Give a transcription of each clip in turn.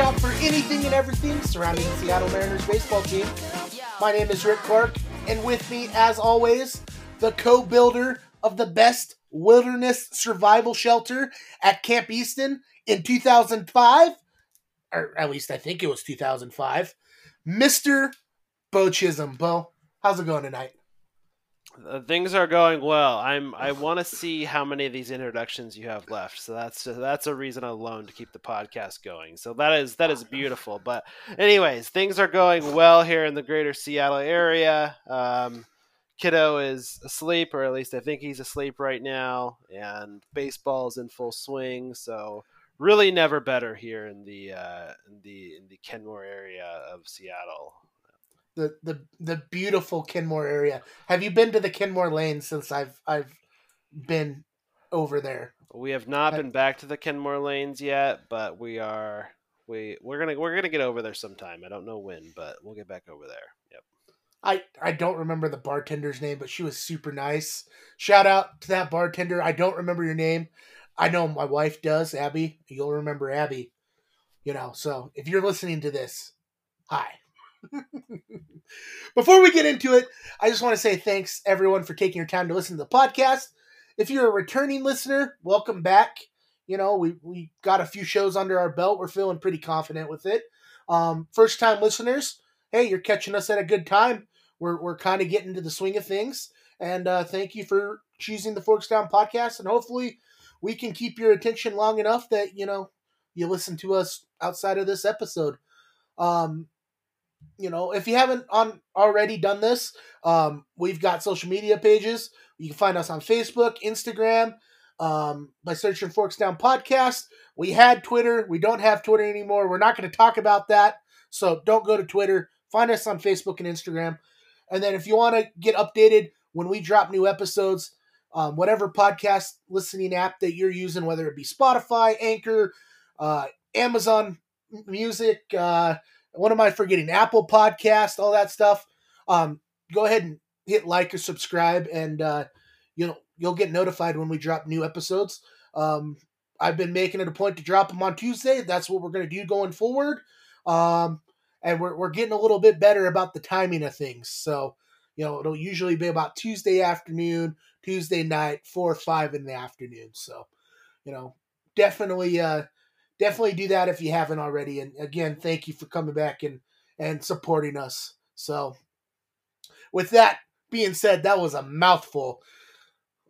shop for anything and everything surrounding the Seattle Mariners baseball team. My name is Rick Clark, and with me, as always, the co builder of the best wilderness survival shelter at Camp Easton in 2005, or at least I think it was 2005, Mr. Beau Chisholm. Beau, how's it going tonight? Uh, things are going well. I'm. I want to see how many of these introductions you have left. So that's that's a reason alone to keep the podcast going. So that is that is beautiful. But anyways, things are going well here in the greater Seattle area. Um, Kiddo is asleep, or at least I think he's asleep right now, and baseball is in full swing. So really, never better here in the uh, in the in the Kenmore area of Seattle the the the beautiful Kenmore area. Have you been to the Kenmore Lane since I've I've been over there? We have not been back to the Kenmore Lanes yet, but we are we we're gonna we're gonna get over there sometime. I don't know when, but we'll get back over there. Yep. I I don't remember the bartender's name, but she was super nice. Shout out to that bartender. I don't remember your name. I know my wife does, Abby. You'll remember Abby. You know, so if you're listening to this, hi. Before we get into it, I just want to say thanks everyone for taking your time to listen to the podcast. If you're a returning listener, welcome back. You know, we, we got a few shows under our belt. We're feeling pretty confident with it. Um, first time listeners, hey, you're catching us at a good time. We're, we're kind of getting to the swing of things. And uh, thank you for choosing the Forks Down podcast. And hopefully, we can keep your attention long enough that, you know, you listen to us outside of this episode. Um, you know, if you haven't on already done this, um, we've got social media pages. You can find us on Facebook, Instagram, um, by searching Forks Down Podcast. We had Twitter. We don't have Twitter anymore. We're not going to talk about that. So don't go to Twitter. Find us on Facebook and Instagram. And then if you want to get updated when we drop new episodes, um, whatever podcast listening app that you're using, whether it be Spotify, Anchor, uh, Amazon Music, uh, what am I forgetting? Apple Podcast, all that stuff. Um, go ahead and hit like or subscribe, and uh, you'll you'll get notified when we drop new episodes. Um, I've been making it a point to drop them on Tuesday. That's what we're going to do going forward. Um, and we're, we're getting a little bit better about the timing of things. So, you know, it'll usually be about Tuesday afternoon, Tuesday night, four or five in the afternoon. So, you know, definitely, uh, definitely do that if you haven't already. And again, thank you for coming back and and supporting us. So, with that being said, that was a mouthful.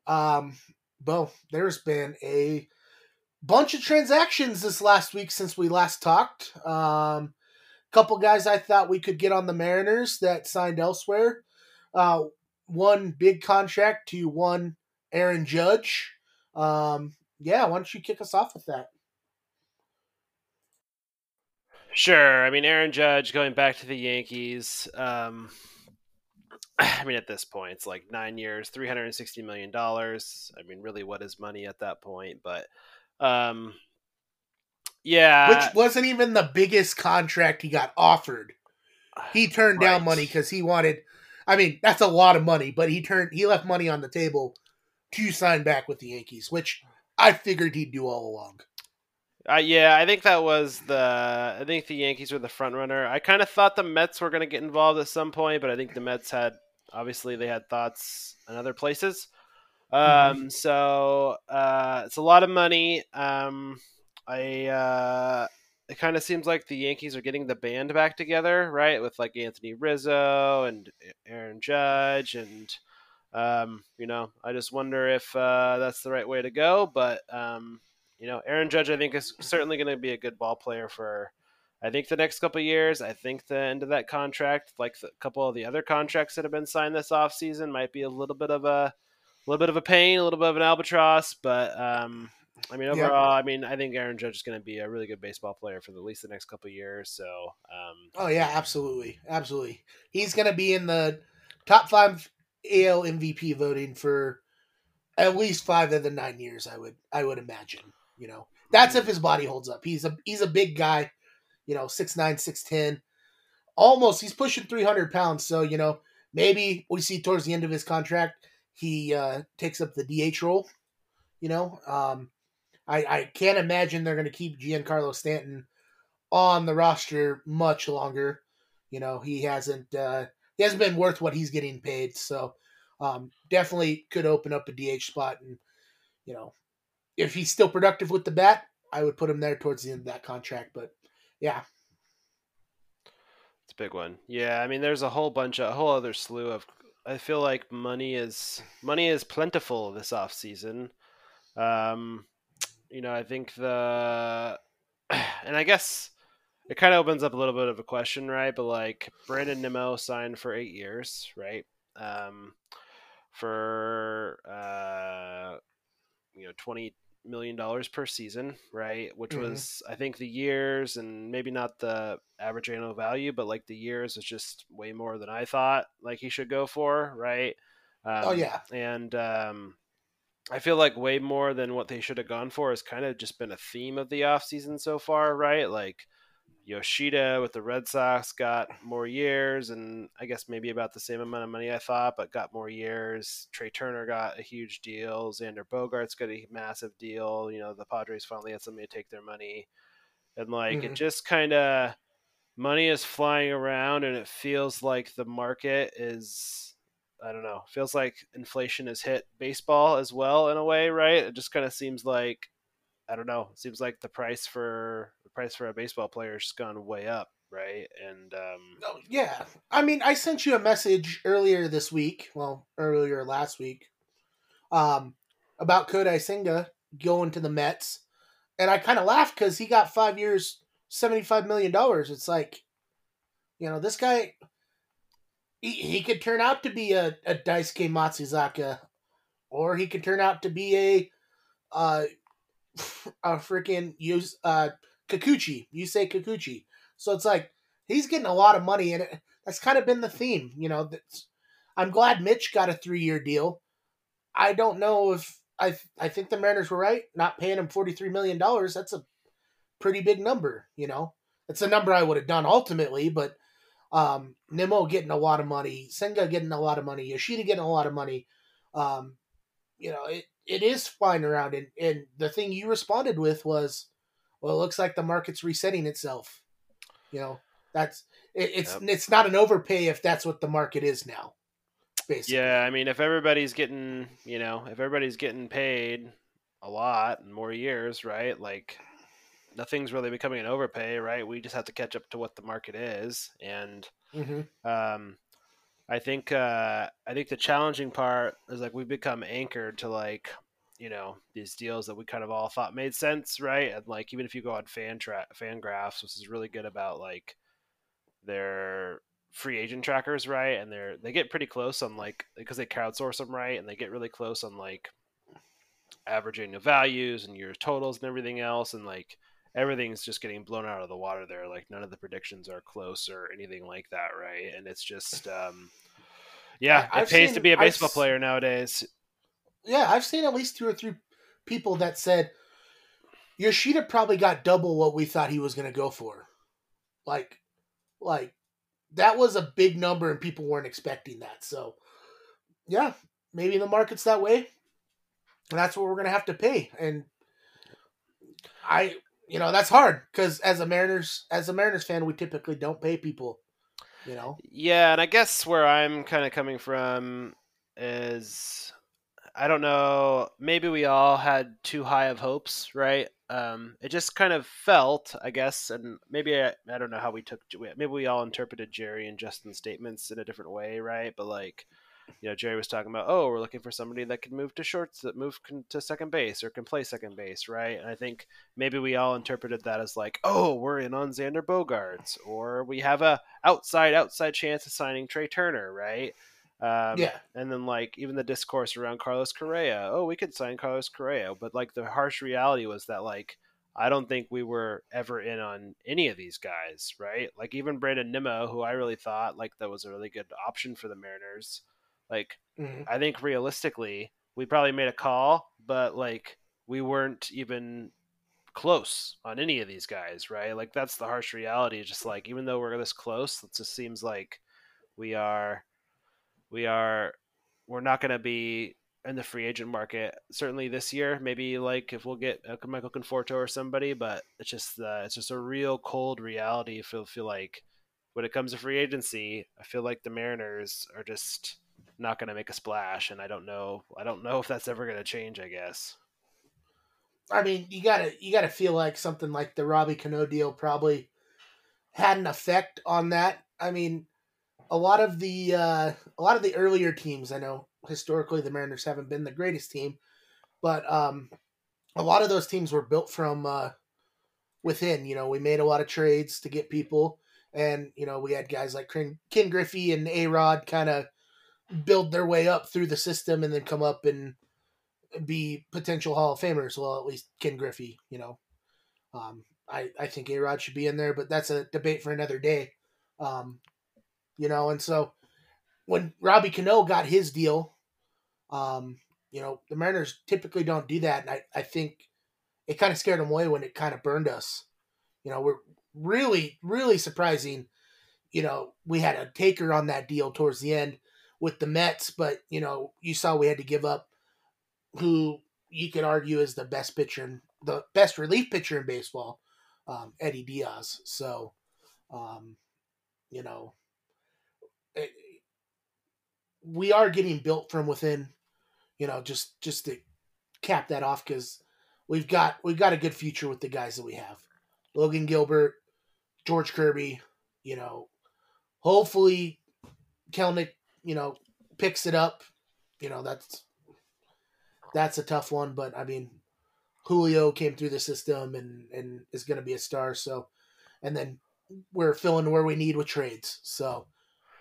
Um, well, there's been a bunch of transactions this last week since we last talked. Um, couple guys I thought we could get on the Mariners that signed elsewhere. Uh, one big contract to one Aaron Judge. Um, yeah, why don't you kick us off with that? Sure. I mean, Aaron Judge going back to the Yankees. Um, I mean, at this point, it's like nine years, three hundred and sixty million dollars. I mean, really, what is money at that point? But, um, yeah, which wasn't even the biggest contract he got offered. He turned right. down money because he wanted. I mean, that's a lot of money, but he turned he left money on the table to sign back with the Yankees, which I figured he'd do all along. Uh, yeah, I think that was the. I think the Yankees were the front runner. I kind of thought the Mets were going to get involved at some point, but I think the Mets had obviously they had thoughts in other places. Um, mm-hmm. so uh, it's a lot of money. Um, I uh, it kind of seems like the Yankees are getting the band back together, right? With like Anthony Rizzo and Aaron Judge, and um, you know, I just wonder if uh, that's the right way to go. But um, you know, Aaron Judge, I think, is certainly going to be a good ball player for, I think, the next couple years. I think the end of that contract, like a couple of the other contracts that have been signed this offseason, might be a little bit of a, a little bit of a pain, a little bit of an albatross. But um, I mean, overall, yeah. I mean, I think Aaron Judge is going to be a really good baseball player for at least the next couple years. So, um, oh yeah, absolutely, absolutely, he's going to be in the top five AL MVP voting for at least five of the nine years. I would, I would imagine. You know, that's if his body holds up. He's a he's a big guy, you know, six nine, six ten, almost. He's pushing three hundred pounds. So you know, maybe we see towards the end of his contract he uh, takes up the DH role. You know, um, I, I can't imagine they're going to keep Giancarlo Stanton on the roster much longer. You know, he hasn't uh, he hasn't been worth what he's getting paid. So um, definitely could open up a DH spot, and you know, if he's still productive with the bat, I would put him there towards the end of that contract. But yeah, it's a big one. Yeah, I mean, there's a whole bunch of a whole other slew of. I feel like money is money is plentiful this off season. Um, you know, I think the and I guess it kind of opens up a little bit of a question, right? But like Brandon Nimmo signed for eight years, right? Um, for uh, you know twenty million dollars per season, right? Which mm-hmm. was I think the years and maybe not the average annual value, but like the years was just way more than I thought like he should go for, right? Oh, um, oh yeah, and um, I feel like way more than what they should have gone for has kind of just been a theme of the offseason so far, right? Like Yoshida with the Red Sox got more years, and I guess maybe about the same amount of money I thought, but got more years. Trea Turner got a huge deal. Xander Bogaerts got a massive deal. You know, the Padres finally had somebody to take their money, and like mm-hmm. it just kind of money is flying around, and it feels like the market is I don't know. Feels like inflation has hit baseball as well in a way, right? It just kind of seems like I don't know. It seems like the price for the price for a baseball player has gone way up, right? And um, oh, yeah, I mean, I sent you a message earlier this week, well, earlier last week, um, about Kodai Senga going to the Mets, and I kind of laughed because he got five years, seventy five million dollars. It's like, you know, this guy he, he could turn out to be a, a Daisuke Matsuzaka, or he could turn out to be a uh, a freaking use uh Kikuchi. You say Kikuchi. So it's like he's getting a lot of money, and it, that's kind of been the theme. You know, that's, I'm glad Mitch got a three year deal. I don't know if I I think the Mariners were right not paying him forty three million dollars. That's a pretty big number. You know, it's a number I would have done ultimately, but um, Nimmo getting a lot of money, Senga getting a lot of money, Yoshida getting a lot of money. Um, you know, it, it is flying around. And, and the thing you responded with was, well, it looks like the market's resetting itself. You know, that's it, it's yep. it's not an overpay if that's what the market is now. Basically. Yeah, I mean, if everybody's getting, you know, if everybody's getting paid a lot and more years, right? Like nothing's really becoming an overpay, right? We just have to catch up to what the market is, and mm-hmm. um, I think uh, I think the challenging part is like we've become anchored to like you know these deals that we kind of all thought made sense, right? And like even if you go on fan tra- FanGraphs, which is really good about like their free agent trackers, right? And they're they get pretty close on like because they crowdsource them, right? And they get really close on like averaging the values and your totals and everything else, and like everything's just getting blown out of the water there. Like none of the predictions are close or anything like that, right? And it's just, um, yeah, I've it pays seen, to be a baseball I've, player nowadays. Yeah, I've seen at least two or three people that said Yoshida probably got double what we thought he was going to go for. Like, like that was a big number, and people weren't expecting that. So, yeah, maybe the market's that way. That's what we're going to have to pay, and I you know that's hard because as a Mariners as a Mariners fan, we typically don't pay people. You know. Yeah, and I guess where I'm kind of coming from is I don't know. Maybe we all had too high of hopes, right? Um, it just kind of felt, I guess, and maybe I, I don't know how we took. Maybe we all interpreted Jerry and Justin's statements in a different way, right? But like, you know, Jerry was talking about, oh, we're looking for somebody that can move to shorts, that move to second base or can play second base, right? And I think maybe we all interpreted that as like, oh, we're in on Xander Bogaerts or we have a outside outside chance of signing Trea Turner, right? Um, yeah. And then like even the discourse around Carlos Correa, oh, we could sign Carlos Correa, but like the harsh reality was that like I don't think we were ever in on any of these guys, right? Like even Brandon Nimmo, who I really thought like that was a really good option for the Mariners. Like, mm-hmm. I think realistically, we probably made a call, but like we weren't even close on any of these guys, right? Like that's the harsh reality. Just like even though we're this close, it just seems like we are, we are, we're not going to be in the free agent market. Certainly this year, maybe like if we'll get Michael Conforto or somebody, but it's just uh, it's just a real cold reality. I feel feel like when it comes to free agency, I feel like the Mariners are just not going to make a splash, and I don't know. I don't know if that's ever going to change. I guess. I mean, you gotta you gotta feel like something like the Robbie Cano deal probably had an effect on that. I mean, a lot of the uh, a lot of the earlier teams, I know historically the Mariners haven't been the greatest team, but um, a lot of those teams were built from uh, within. You know, we made a lot of trades to get people, and you know we had guys like Ken Griffey and A Rod kind of build their way up through the system and then come up and be potential Hall of Famers. Well, at least Ken Griffey, you know. Um, I, I think A Rod should be in there, but that's a debate for another day. Um, you know, and so when Robbie Cano got his deal, um, you know, the Mariners typically don't do that. And I, I think it kind of scared them away when it kind of burned us. You know, we're really, really surprising. You know, we had a taker on that deal towards the end with the Mets, but, you know, you saw we had to give up who you could argue is the best pitcher, in, the best relief pitcher in baseball, um, Eddie Diaz. So, um, you know, it, eh, we are getting built from within. You know, just just to cap that off because we've got we've got a good future with the guys that we have. Logan Gilbert, George Kirby. You know, hopefully, Kelenic, you know, picks it up. You know, that's that's a tough one. But I mean, Julio came through the system and and is going to be a star. So, and then we're filling where we need with trades. So,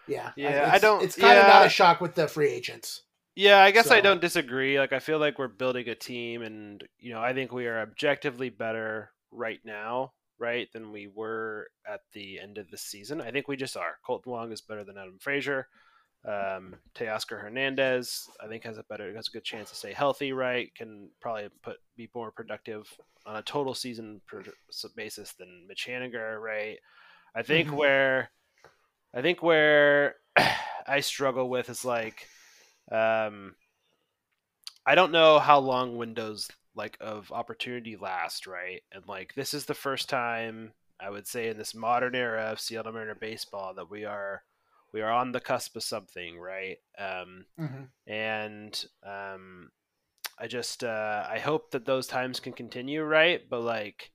yeah, yeah, I don't. It's kind yeah. of not a shock with the free agents. Yeah, I guess so. I don't disagree. Like, I feel like we're building a team, and you know, I think we are objectively better right now, right, than we were at the end of the season. I think we just are. Kolten Wong is better than Adam Frazier. Um, Teoscar Hernandez, I think, has a better, has a good chance to stay healthy. Right, can probably put be more productive on a total season per, basis than Mitch Haniger. Right, I think mm-hmm. where, I think where I struggle with is like, um, I don't know how long windows like of opportunity last. Right, and like this is the first time I would say in this modern era of Seattle Mariner baseball that we are we are on the cusp of something, right? Um, mm-hmm. And um, I just uh, I hope that those times can continue, right? But like,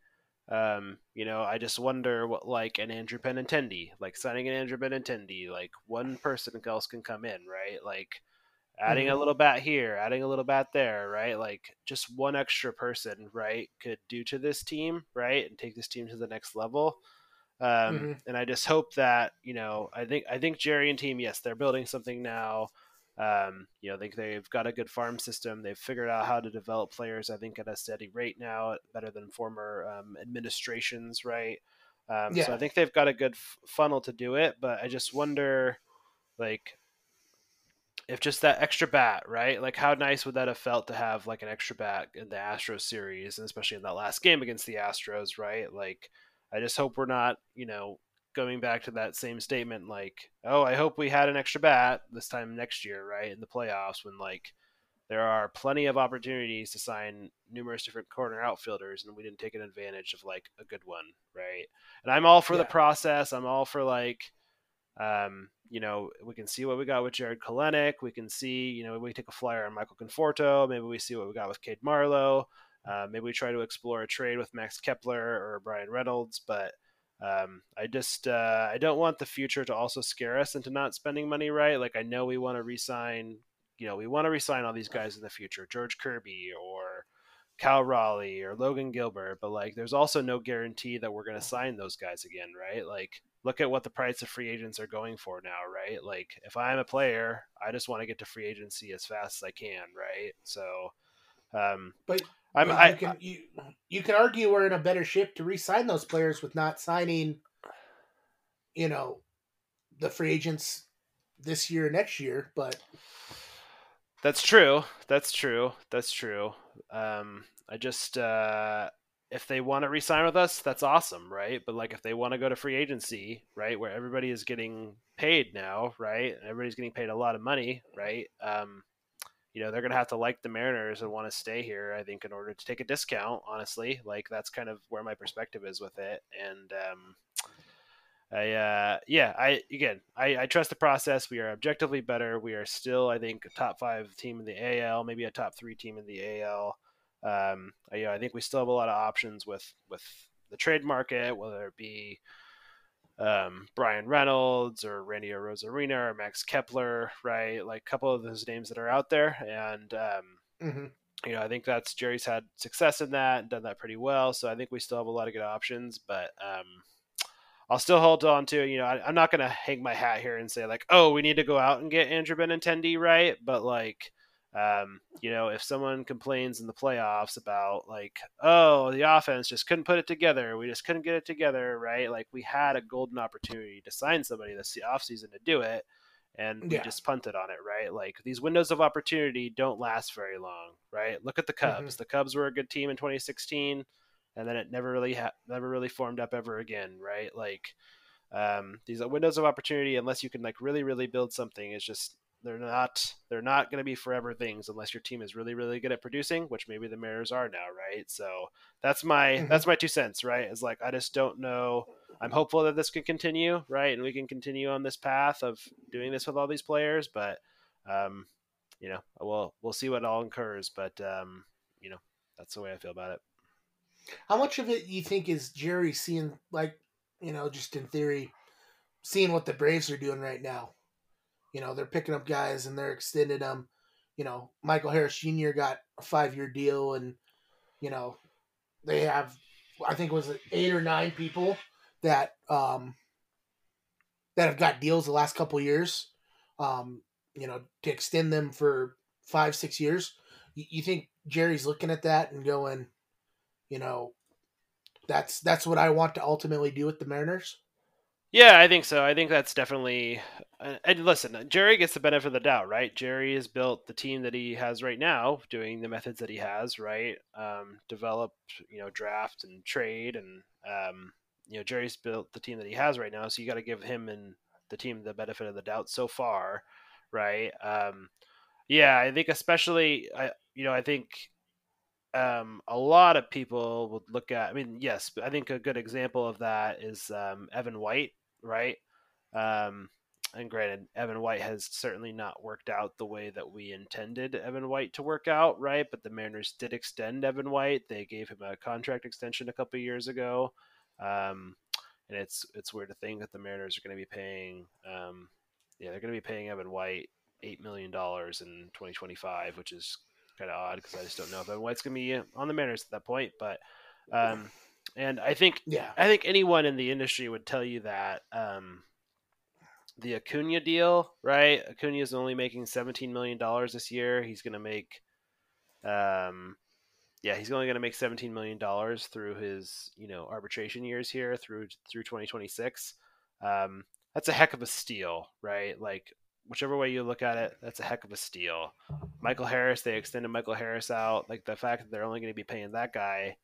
um, you know, I just wonder what like an Andrew Benintendi, like signing an Andrew Benintendi, like one person else can come in, right? Like adding mm-hmm. a little bat here, adding a little bat there, right? Like just one extra person, right, could do to this team, right, and take this team to the next level. Um, mm-hmm. And I just hope that you know, I think I think Jerry and team, yes, they're building something now. Um, you know, they, they've got a good farm system. They've figured out how to develop players. I think at a steady rate now, better than former um, administrations, right? Um, yeah. So I think they've got a good f- funnel to do it. But I just wonder, like, if just that extra bat, right? Like, how nice would that have felt to have like an extra bat in the Astros series, and especially in that last game against the Astros, right? Like, I just hope we're not, you know, going back to that same statement like, oh, I hope we had an extra bat this time next year, right? In the playoffs when like there are plenty of opportunities to sign numerous different corner outfielders and we didn't take an advantage of like a good one, right? And I'm all for yeah. the process. I'm all for like um, you know, we can see what we got with Jared Kelenic. We can see, you know, we take a flyer on Michael Conforto. Maybe we see what we got with Cade Marlowe. Uh, maybe we try to explore a trade with Max Kepler or Bryan Reynolds, but um, I just uh, I don't want the future to also scare us into not spending money right. Like I know we want to resign, you know, we want to resign all these guys in the future, George Kirby or Cal Raleigh or Logan Gilbert, but like there's also no guarantee that we're going to sign those guys again, right? Like look at what the price of free agents are going for now, right? Like if I'm a player, I just want to get to free agency as fast as I can, right? So um, but I'm, you, I, you can you, you can argue we're in a better shape to re-sign those players with not signing, you know, the free agents this year next year. But that's true. That's true. That's true. Um, I just uh, if they want to re-sign with us, that's awesome, right? But like if they want to go to free agency, right, where everybody is getting paid now, right, everybody's getting paid a lot of money, right? Um, you know they're going to have to like the Mariners and want to stay here. I think in order to take a discount, honestly, like that's kind of where my perspective is with it. And um, I uh, yeah, I again I, I trust the process. We are objectively better. We are still I think a top five team in the AL, maybe a top three team in the AL. Um, I, you know, I think we still have a lot of options with with the trade market, whether it be um, Bryan Reynolds or Randy Arozarena or Max Kepler, right? Like a couple of those names that are out there. And, um, mm-hmm. you know, I think that's Jerry's had success in that and done that pretty well. So I think we still have a lot of good options, but, um, I'll still hold on to, you know, I, am not going to hang my hat here and say like, oh, we need to go out and get Andrew Benintendi, right? But like, um, you know, if someone complains in the playoffs about like, oh, the offense just couldn't put it together, we just couldn't get it together, right? Like we had a golden opportunity to sign somebody this offseason to do it, and we just punted on it, right? Like these windows of opportunity don't last very long, right? Look at the Cubs. Mm-hmm. The Cubs were a good team in 2016, and then it never really ha- never really formed up ever again, right? Like um, these windows of opportunity, unless you can like really really build something, is just they're not they're not going to be forever things unless your team is really really good at producing, which maybe the Mariners are now, right? So that's my mm-hmm. that's my two cents, right? Is like I just don't know. I'm hopeful that this can continue, right, and we can continue on this path of doing this with all these players, but um, you know, we'll we'll see what all occurs, but um, you know, that's the way I feel about it. How much of it you think is Jerry seeing, like, you know, just in theory, seeing what the Braves are doing right now? You know, they're picking up guys and they're extending them. You know, Michael Harris Jr. got a five year deal, and you know, they have, I think, it was eight or nine people that um that have got deals the last couple years. Um, you know, to extend them for five, six years. You, you think Jerry's looking at that and going, you know, that's that's what I want to ultimately do with the Mariners. Yeah, I think so. I think that's definitely. And listen, Jerry gets the benefit of the doubt, right? Jerry has built the team that he has right now, doing the methods that he has, right? Um, you know, draft and trade, and um, you know, Jerry's built the team that he has right now. So you got to give him and the team the benefit of the doubt so far, right? Um, yeah, I think especially, I you know, I think um, a lot of people would look at. I mean, yes, I think a good example of that is um, Evan White, right? Um, and granted, Evan White has certainly not worked out the way that we intended Evan White to work out, right? But the Mariners did extend Evan White. They gave him a contract extension a couple years ago, um, and it's it's weird to think that the Mariners are going to be paying, um, yeah, they're going to be paying Evan White eight million dollars in 2025, which is kind of odd because I just don't know if Evan White's going to be on the Mariners at that point, but. Um, and I think yeah, I think anyone in the industry would tell you that um, the Acuna deal, right? Acuna is only making seventeen million dollars this year. He's going to make, um, yeah, he's only going to make seventeen million dollars through his you know arbitration years here through through twenty twenty six. Um, that's a heck of a steal, right? Like whichever way you look at it, that's a heck of a steal. Michael Harris, they extended Michael Harris out. Like the fact that they're only going to be paying that guy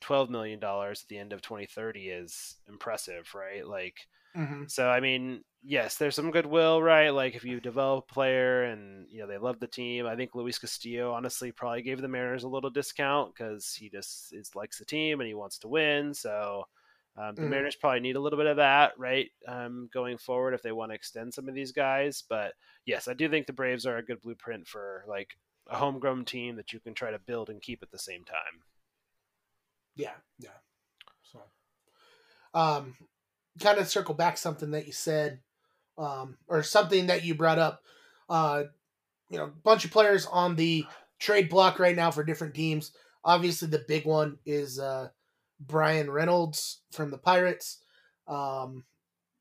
twelve million dollars at the end of 2030 is impressive, right? Like, mm-hmm. so I mean, yes, there's some goodwill, right? Like if you develop a player and you know they love the team, I think Luis Castillo honestly probably gave the Mariners a little discount because he just is likes the team and he wants to win. So um, the mm-hmm. Mariners probably need a little bit of that, right, um, going forward if they want to extend some of these guys. But yes, I do think the Braves are a good blueprint for like a homegrown team that you can try to build and keep at the same time. Yeah, yeah. So, um, kind of circle back something that you said, um, or something that you brought up. Uh, you know, a bunch of players on the trade block right now for different teams. Obviously, the big one is uh, Bryan Reynolds from the Pirates. Um,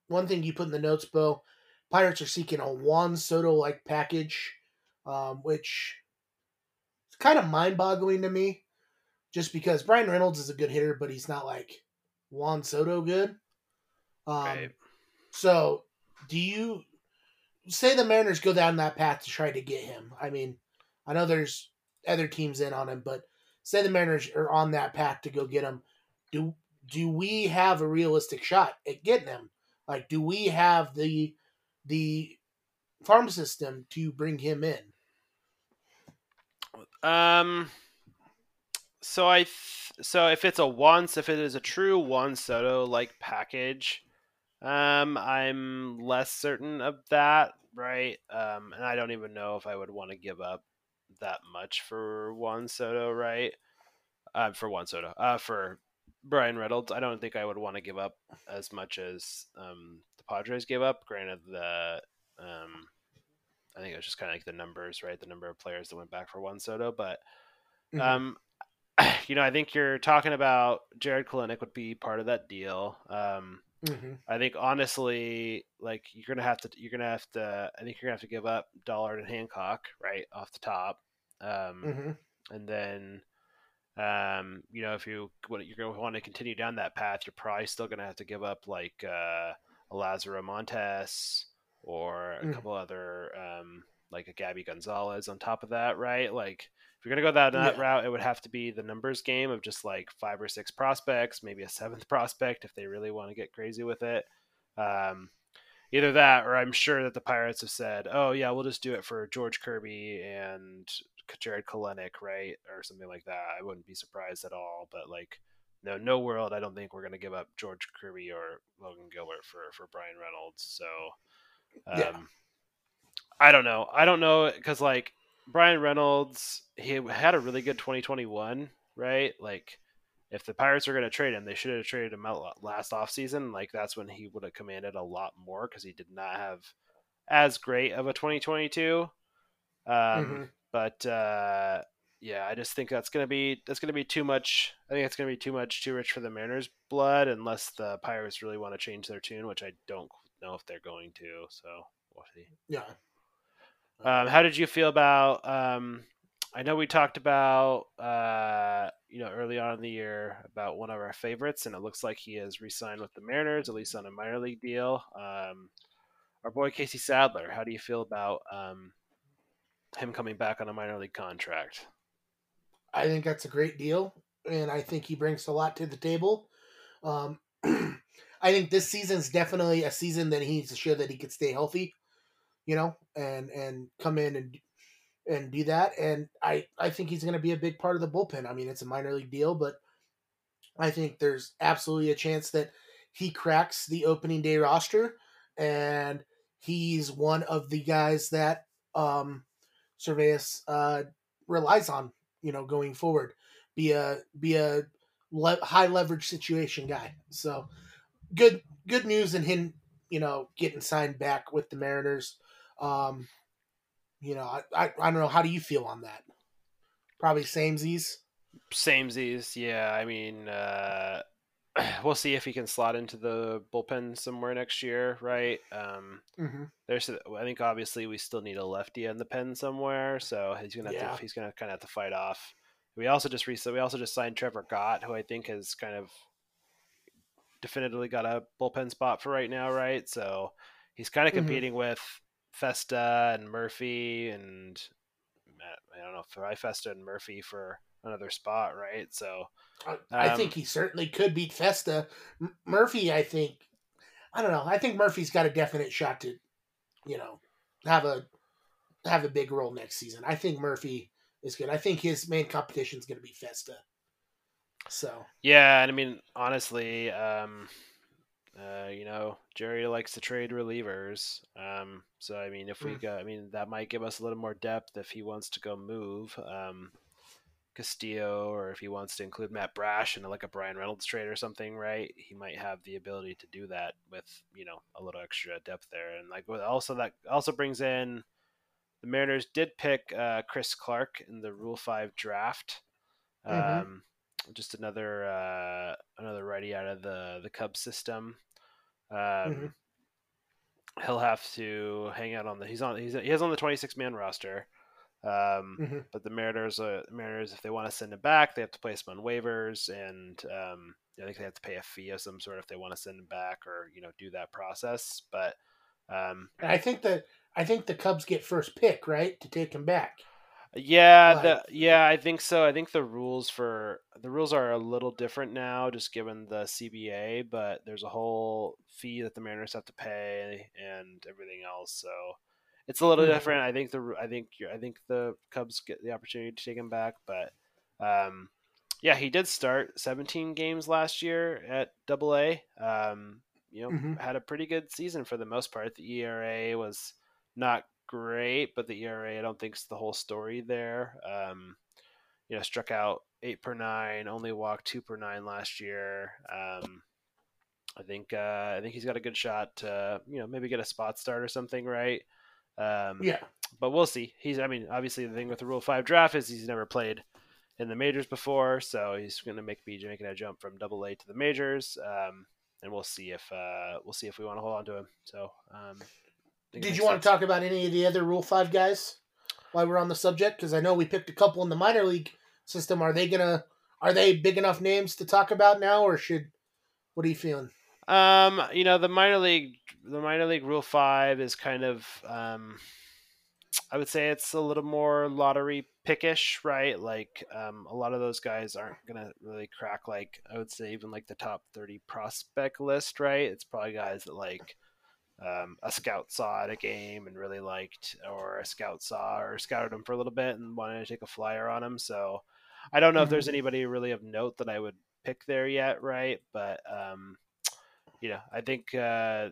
one thing you put in the notes, Beau, Pirates are seeking a Juan Soto like package, um, which is kind of mind boggling to me just because Bryan Reynolds is a good hitter, but he's not like Juan Soto good. Um, right. So, do you say the Mariners go down that path to try to get him? I mean, I know there's other teams in on him, but say the Mariners are on that path to go get him. Do do we have a realistic shot at getting him? Like, do we have the the farm system to bring him in? Um. So I, th- so if it's a once, if it is a true Juan Soto like package, um, I'm less certain of that, right? Um, and I don't even know if I would want to give up that much for Juan Soto, right? Uh, for Juan Soto, uh, for Bryan Reynolds, I don't think I would want to give up as much as um, the Padres gave up. Granted, the um, I think it was just kind of like the numbers, right? The number of players that went back for Juan Soto, but Mhm. um, you know, I think you're talking about Jared Kelenic would be part of that deal. Um, Mhm. I think honestly, like you're gonna have to, you're gonna have to. I think you're gonna have to give up Dollard and Hancock right off the top, um, Mhm. and then, um, you know, if you you're gonna want to continue down that path, you're probably still gonna have to give up like uh, a Lazaro Montes or a Mm. couple other um, like a Gabby Gonzalez on top of that, right? Like if you're gonna go that, that Yeah. route, it would have to be the numbers game of just like five or six prospects, maybe a seventh prospect if they really want to get crazy with it. Um, either that, or I'm sure that the Pirates have said, "Oh yeah, we'll just do it for George Kirby and Jared Kelenic, right, or something like that." I wouldn't be surprised at all. But like, no, no world, I don't think we're gonna give up George Kirby or Logan Gilbert for for Bryan Reynolds. So, um, Yeah. I don't know. I don't know because like Bryan Reynolds, he had a really good 2021, right? Like, if the Pirates were going to trade him, they should have traded him out last offseason. Like, that's when he would have commanded a lot more because he did not have as great of a 2022. Um, Mhm. But uh, yeah, I just think that's going to be that's going to be too much. I think it's going to be too much, too rich for the Mariners' blood, unless the Pirates really want to change their tune, which I don't know if they're going to. So we'll see. Yeah. Um, how did you feel about? Um, I know we talked about uh, you know early on in the year about one of our favorites, and it looks like he has re-signed with the Mariners, at least on a minor league deal. Um, our boy Casey Sadler. How do you feel about um, him coming back on a minor league contract? I think that's a great deal, and I think he brings a lot to the table. Um, I think this season's definitely a season that he needs to show that he could stay healthy, you know, and and come in and and do that. And I I think he's going to be a big part of the bullpen. I mean, it's a minor league deal, but I think there's absolutely a chance that he cracks the opening day roster, and he's one of the guys that um, Servais uh, relies on you know, going forward. Be a be a le- high leverage situation guy. So good good news in him, you know, getting signed back with the Mariners. Um, you know, I, I I don't know. How do you feel on that? Probably samesies. Samesies, yeah. I mean, uh, we'll see if he can slot into the bullpen somewhere next year, right? Um, Mm-hmm. there's I think obviously we still need a lefty in the pen somewhere, so he's gonna have Yeah. to, he's gonna kind of have to fight off. We also just recently we also just signed Trevor Gott, who I think has kind of definitively got a bullpen spot for right now, right? So he's kind of Mhm. competing with Festa and Murphy and I don't know if Festa and Murphy for another spot, right? So I, I Um, think he certainly could beat Festa. M- Murphy, I think. I don't know. I think Murphy's got a definite shot to, you know, have a have a big role next season. I think Murphy is good. I think his main competition is going to be Festa. So Yeah, and I mean, honestly, um, uh, you know, Jerry likes to trade relievers. Um, so I mean, if we Mm. go, I mean, that might give us a little more depth if he wants to go move um, Castillo, or if he wants to include Matt Brash in like a Bryan Reynolds trade or something, right? He might have the ability to do that with you know a little extra depth there, and like with- also that also brings in the Mariners did pick uh, Chris Clark in the Rule Five draft. Mhm. Um, just another uh, another righty out of the the Cubs system. Um, Mhm. He'll have to hang out on the he's on he's he is on the 26 man roster. Um, Mhm. But the Mariners, uh, Mariners, if they want to send him back, they have to place him on waivers, and um, I think they have to pay a fee of some sort if they want to send him back or you know do that process. But um, And I think that I think the Cubs get first pick, right, to take him back. Yeah, the yeah, I think so. I think the rules for the rules are a little different now, just given the CBA. But there's a whole fee that the Mariners have to pay and everything else. So it's a little Mhm. different. I think the I think I think the Cubs get the opportunity to take him back, but um, yeah, he did start 17 games last year at Double A. Um, you know, Mhm. had a pretty good season for the most part. The ERA was not great, but the ERA I don't think is the whole story there. Um, you know, struck out eight per nine, only walked two per nine last year. Um, I think uh, I think he's got a good shot to you know maybe get a spot start or something, right? Um, Yeah. but we'll see. He's I mean obviously the thing with the Rule Five draft is he's never played in the majors before, so he's going to make be making a jump from Double A to the majors, um, and we'll see if uh, we'll see if we want to hold on to him. So. Um, I think it Did you want sense. to talk about any of the other Rule Five guys while we're on the subject? Because I know we picked a couple in the minor league system. Are they gonna? Are they big enough names to talk about now, or should? What are you feeling? Um, you know, the minor league, the minor league rule five is kind of, um, I would say it's a little more lottery pickish, right? Like, um, a lot of those guys aren't gonna really crack like I would say even like the top thirty prospect list, right? It's probably guys that like. Um, a scout saw at a game and really liked, or a scout saw or scouted him for a little bit and wanted to take a flyer on him. So, I don't know if there's anybody really of note that I would pick there yet, right? But um, you know, I think uh,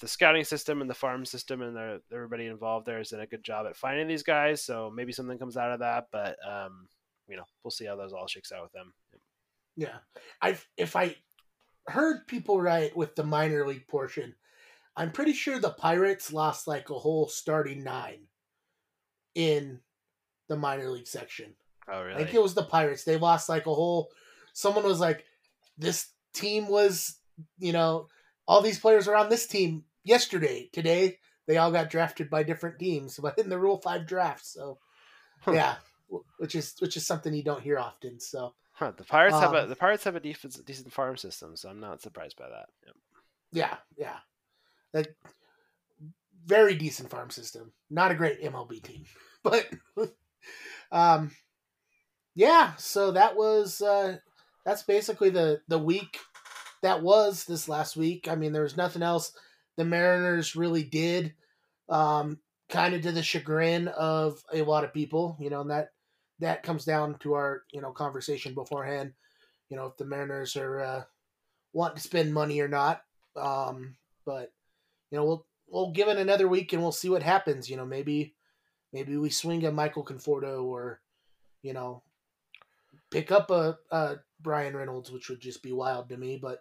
the scouting system and the farm system and the, everybody involved there has done a good job at finding these guys. So maybe something comes out of that, but um, you know, we'll see how those all shakes out with them. Yeah, I if I heard people right with the minor league portion, I'm pretty sure the Pirates lost like a whole starting nine in the minor league section. Oh, really? I think it was the Pirates. They lost like a whole. Someone was like, "This team was, you know, all these players were on this team yesterday. Today, they all got drafted by different teams, but in the Rule Five draft. So, yeah, which is which is something you don't hear often. So, Huh, the Pirates have a Um, the Pirates have a decent decent farm system, so I'm not surprised by that. Yep. yeah, yeah, like very decent farm system. Not a great MLB team, but um, yeah. So that was uh, that's basically the the week that was this last week. I mean, there was nothing else the Mariners really did, um, kind of to the chagrin of a lot of people. You know, and that that comes down to our you know conversation beforehand. You know, if the Mariners are uh, want to spend money or not. Um, but you know, we'll we'll give it another week and we'll see what happens. You know, maybe maybe we swing a Michael Conforto or you know pick up a, a Bryan Reynolds, which would just be wild to me. But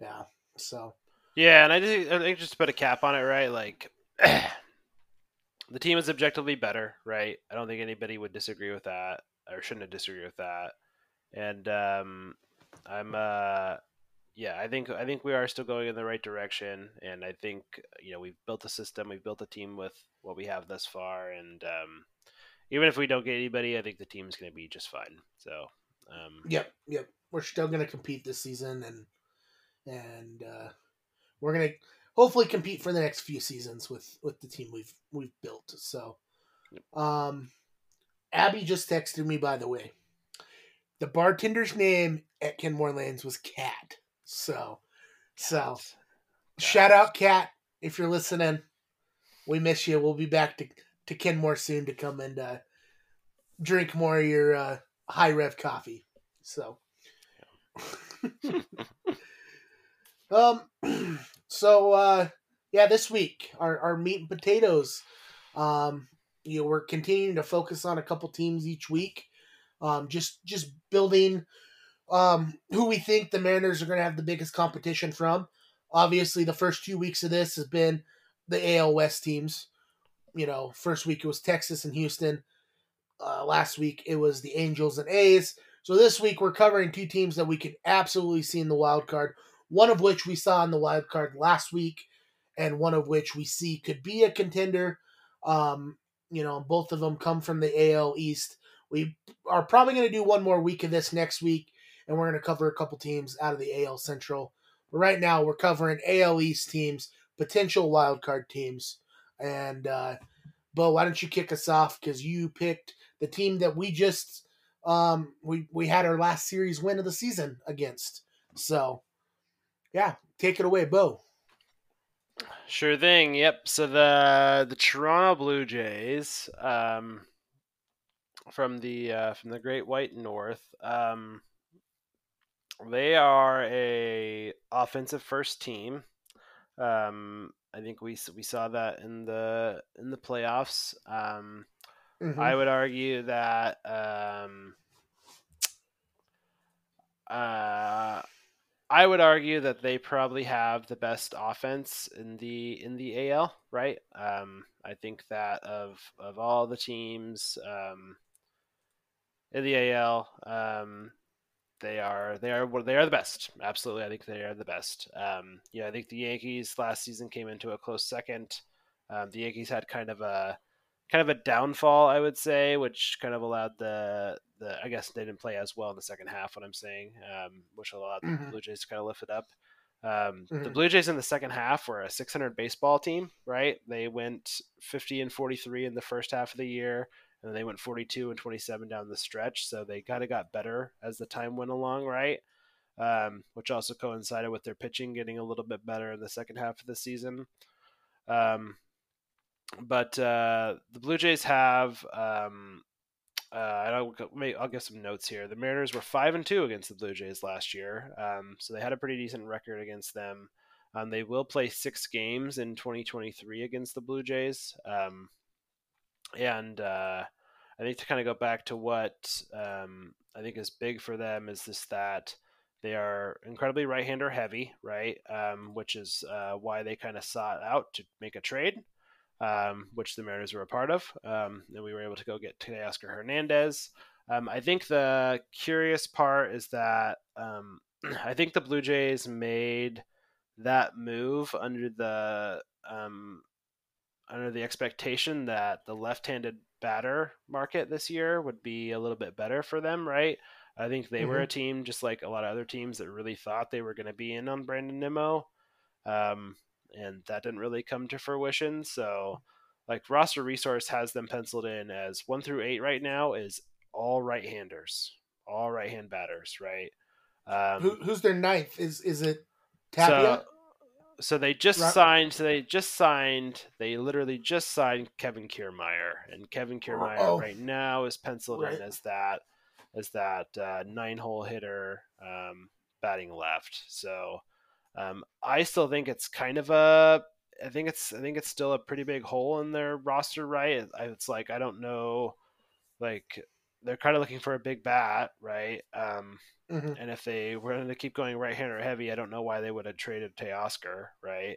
yeah, so Yeah, and I think I think just to put a cap on it, right? Like the team is objectively better, right? I don't think anybody would disagree with that or shouldn't disagree with that. And um, I'm uh, yeah, I think I think we are still going in the right direction, and I think you know we've built a system, we've built a team with what we have thus far, and um, even if we don't get anybody, I think the team's going to be just fine. So um, yep, yep, we're still gonna compete this season and and uh, we're gonna hopefully compete for the next few seasons with with the team we've we've built. So, um, Abby just texted me by the way. The bartender's name at Kenmore Lanes was Cat. So, so shout out Cat if you're listening. We miss you. We'll be back to to Kenmore soon to come and uh, drink more of your uh, high rev coffee. So, um, so uh, yeah, this week our our meat and potatoes. Um, you know, we're continuing to focus on a couple teams each week. Um, just just building um, who we think the Mariners are going to have the biggest competition from. Obviously, the first two weeks of this has been the AL West teams. You know, first week it was Texas and Houston. Uh, last week it was the Angels and A's. So this week we're covering two teams that we could absolutely see in the wild card. One of which we saw in the wild card last week, and one of which we see could be a contender. Um, you know, both of them come from the AL East. We are probably going to do one more week of this next week, and we're going to cover a couple teams out of the AL Central. But right now, we're covering AL East teams, potential wild card teams. And uh, Beau, why don't you kick us off? Because you picked the team that we just um, we we had our last series win of the season against. So, yeah, take it away, Beau. Sure thing. Yep. So the the Toronto Blue Jays, um, from the uh, from the Great White North, um, they are a offensive first team. Um, I think we we saw that in the in the playoffs. Um, mm-hmm. I would argue that um, uh, I would argue that they probably have the best offense in the in the AL. Right? Um, I think that of of all the teams um, in the AL, um, they are they are they are the best. Absolutely, I think they are the best. Um, yeah, I think the Yankees last season came into a close second. Um, the Yankees had kind of a kind of a downfall, I would say, which kind of allowed the the I guess they didn't play as well in the second half. What I'm saying, um, which allowed mm-hmm. the Blue Jays to kind of lift it up. Um, mm-hmm. The Blue Jays in the second half were a 600 baseball team, right? They went 50 and 43 in the first half of the year and they went 42 and 27 down the stretch. So they kind of got better as the time went along, right? Um, which also coincided with their pitching getting a little bit better in the second half of the season. Um, but uh, the Blue Jays have. Um, uh, I'll, I'll give some notes here. The Mariners were five and two against the Blue Jays last year, um, so they had a pretty decent record against them. Um, they will play six games in 2023 against the Blue Jays. Um, and uh, I think to kind of go back to what um, I think is big for them is this that they are incredibly right-hander heavy, right? Um, which is uh, why they kind of sought out to make a trade, um, which the Mariners were a part of. Um, and we were able to go get Teoscar Hernandez. Um, I think the curious part is that um, I think the Blue Jays made that move under the um, under the expectation that the left-handed batter market this year would be a little bit better for them, right? I think they mm-hmm. were a team just like a lot of other teams that really thought they were going to be in on Brandon Nimmo, um, and that didn't really come to fruition. So, like roster resource has them penciled in as one through eight right now is all right-handers, all right-hand batters, right? Um, Who, who's their ninth? Is is it Tapia? So, so they just signed. So they just signed. They literally just signed Kevin Kiermaier, and Kevin oh. right now is penciled right. in as that as that uh, nine hole hitter um, batting left. So um, I still think it's kind of a. I think it's I think it's still a pretty big hole in their roster, right? It's like I don't know, like they're kind of looking for a big bat, right? Um, mm-hmm. And if they were going to keep going right hander heavy, I don't know why they would have traded Teoscar, right?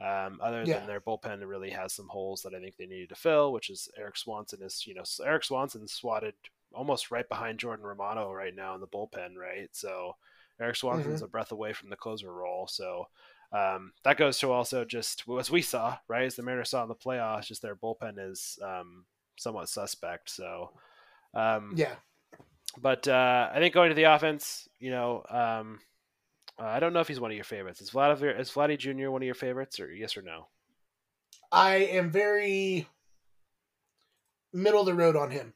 Um, other yeah. than their bullpen really has some holes that I think they needed to fill, which is Erik Swanson is, you know, Erik Swanson swatted almost right behind Jordan Romano right now in the bullpen, right? So Erik Swanson's mm-hmm. a breath away from the closer role. So um, that goes to also just as we saw, right? As the Mariners saw in the playoffs, just their bullpen is um, somewhat suspect. So um, yeah. But uh, I think going to the offense, you know, um, uh, I don't know if he's one of your favorites. Is Vladimir is Vladdy Jr. one of your favorites, or yes or no? I am very middle of the road on him.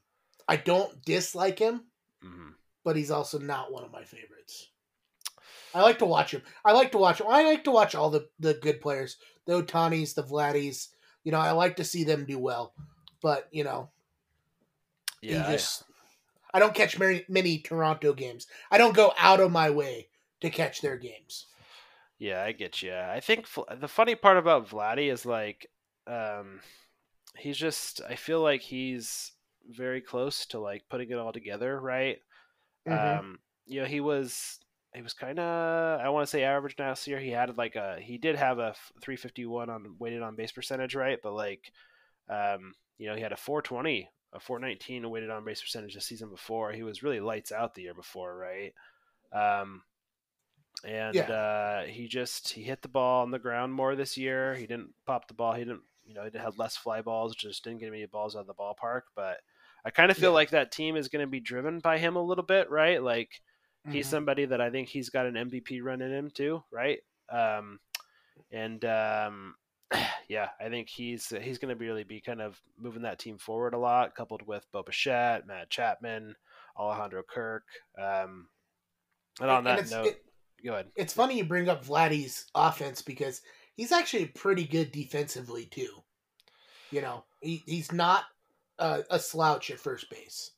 I don't dislike him, mm-hmm. but he's also not one of my favorites. I like to watch him. I like to watch him. I like to watch all the, the good players, the Ohtanis, the Vladdies. You know, I like to see them do well. But you know, yeah, just, I, I don't catch many, many Toronto games. I don't go out of my way to catch their games. Yeah, I get you. I think the funny part about Vladdy is like, um, he's just. I feel like he's very close to like putting it all together, right? Mm-hmm. Um, you know, he was he was kind of I want to say average last year. He had like a he did have a 351 on weighted on base percentage, right? But like, um, you know, he had a 420 a 419 weighted on base percentage the season before. He was really lights out the year before, right? Um, and yeah. uh, he just he hit the ball on the ground more this year. He didn't pop the ball. He didn't, you know, he had less fly balls, just didn't get any balls out of the ballpark. But I kind of feel yeah. like that team is going to be driven by him a little bit, right? Like mm-hmm. he's somebody that I think he's got an MVP run in him too, right? Um, and um, yeah, I think he's he's going to be really be kind of moving that team forward a lot, coupled with Bo Bichette, Matt Chapman, Alejandro Kirk. Um, and on and that note, it, go ahead. It's funny you bring up Vladdy's offense because he's actually pretty good defensively too. You know, he, he's not a, a slouch at first base.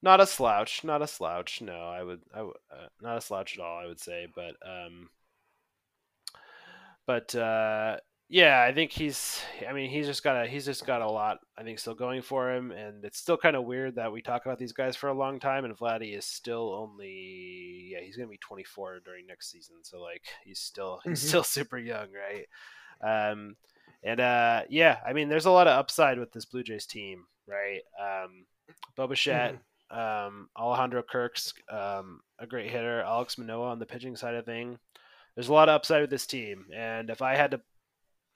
Not a slouch, not a slouch. No, I would, I would, uh, not a slouch at all. I would say, but um, but uh, yeah, I think he's. I mean, he's just got a he's just got a lot. I think still going for him, and it's still kind of weird that we talk about these guys for a long time, and Vladdy is still only yeah he's gonna be 24 during next season, so like he's still he's mm-hmm. still super young, right? Um, and uh, yeah, I mean, there's a lot of upside with this Blue Jays team, right? Um, Bo Bichette, mm-hmm. um, Alejandro Kirk's um, a great hitter, Alek Manoah on the pitching side of thing. There's a lot of upside with this team, and if I had to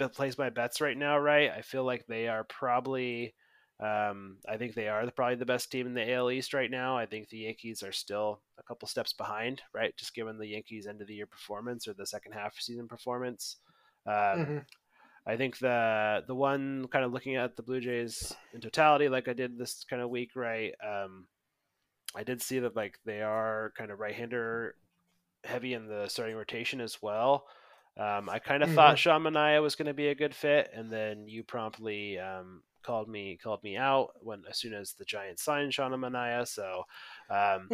place my bets right now, right? I feel like they are probably. Um, I think they are probably the best team in the AL East right now. I think the Yankees are still a couple steps behind, right? Just given the Yankees' end of the year performance or the second half season performance. Um, mm-hmm. I think the the one kind of looking at the Blue Jays in totality, like I did this kind of week, right? Um, I did see that like they are kind of right-hander heavy in the starting rotation as well. Um, I kind of mm-hmm. thought Sean Manaea was going to be a good fit, and then you promptly um, called me called me out when as soon as the Giants signed Sean Manaea. So, um,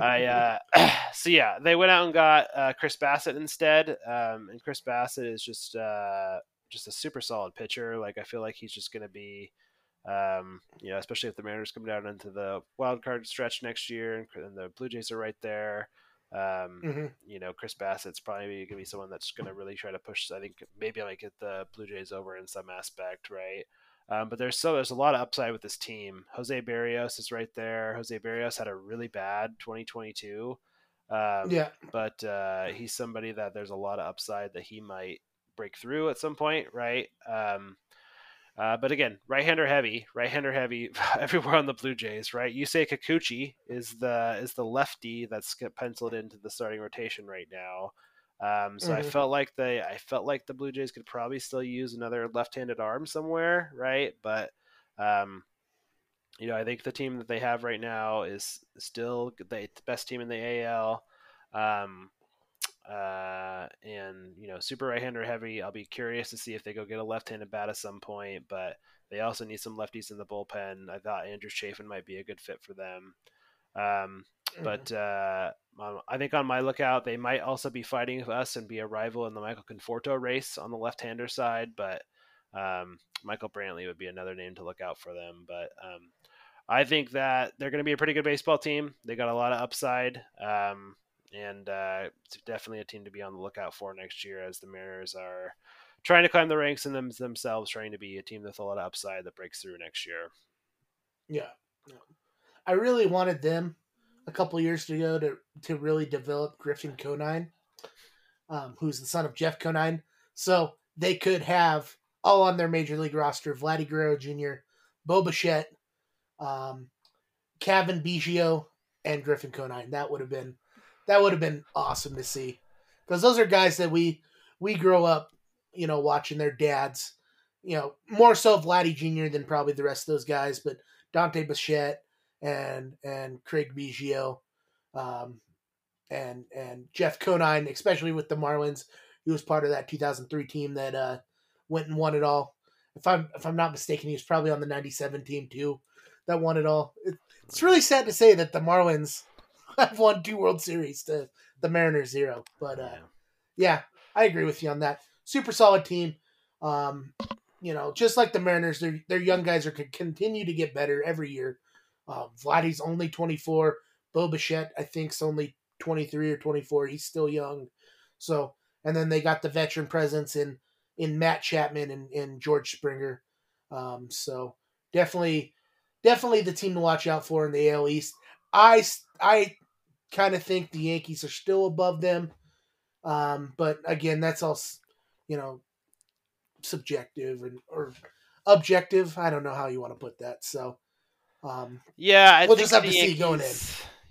I uh, so yeah, they went out and got uh, Chris Bassitt instead, um, and Chris Bassitt is just uh, just a super solid pitcher. Like I feel like he's just going to be. Um, you know, especially if the Mariners come down into the wild card stretch next year, and the Blue Jays are right there. Um, mm-hmm. You know, Chris Bassitt's probably going to be someone that's going to really try to push. I think maybe I might get the Blue Jays over in some aspect, right? Um, but there's so there's a lot of upside with this team. Jose Berrios is right there. Jose Berrios had a really bad 2022. Um, yeah, but uh, he's somebody that there's a lot of upside that he might break through at some point, right? Um, uh, but again, right-hander heavy, right-hander heavy everywhere on the Blue Jays, right? Yusei Kikuchi is the is the lefty that's penciled into the starting rotation right now. Um, so mm-hmm. I felt like the I felt like the Blue Jays could probably still use another left-handed arm somewhere, right? But um, you know, I think the team that they have right now is still the best team in the AL. Um, uh, and you know, super right-hander heavy. I'll be curious to see if they go get a left-handed bat at some point, but they also need some lefties in the bullpen. I thought Andrew Chafin might be a good fit for them. Um, but mm-hmm. uh, I think on my lookout, they might also be fighting with us and be a rival in the Michael Conforto race on the left-hander side. But um, Michael Brantley would be another name to look out for them. But um, I think that they're going to be a pretty good baseball team. They got a lot of upside. Um, and uh, it's definitely a team to be on the lookout for next year as the Mariners are trying to climb the ranks in them themselves, trying to be a team with a lot of upside that breaks through next year. Yeah, I really wanted them a couple years ago to to really develop Griffin Conine, um, who's the son of Jeff Conine, so they could have all on their major league roster: Vladdy Guerrero Jr., Bo Bichette, um, Cavan Biggio, and Griffin Conine. That would have been that would have been awesome to see because those are guys that we we grow up, you know, watching their dads. You know, more so Vladdy Jr. than probably the rest of those guys, but Dante Bichette and and Craig Biggio, um, and and Jeff Conine, especially with the Marlins, he was part of that 2003 team that uh, went and won it all. If I'm if I'm not mistaken, he was probably on the 97 team too that won it all. It, it's really sad to say that the Marlins I've won two World Series to the Mariners zero. But uh, yeah, I agree with you on that. Super solid team. Um, you know, just like the Mariners, their their young guys are could continue to get better every year. Uh, Vladdy's only 24. Bo Bichette, I think, is only 23 or 24. He's still young. So, and then they got the veteran presence in in Matt Chapman and, and George Springer. Um, so definitely, definitely the team to watch out for in the AL East. I I kind of think the Yankees are still above them. Um, but again, that's all, you know, subjective and or objective. I don't know how you want to put that. So, um, yeah, I we'll just have to Yankees, see going in.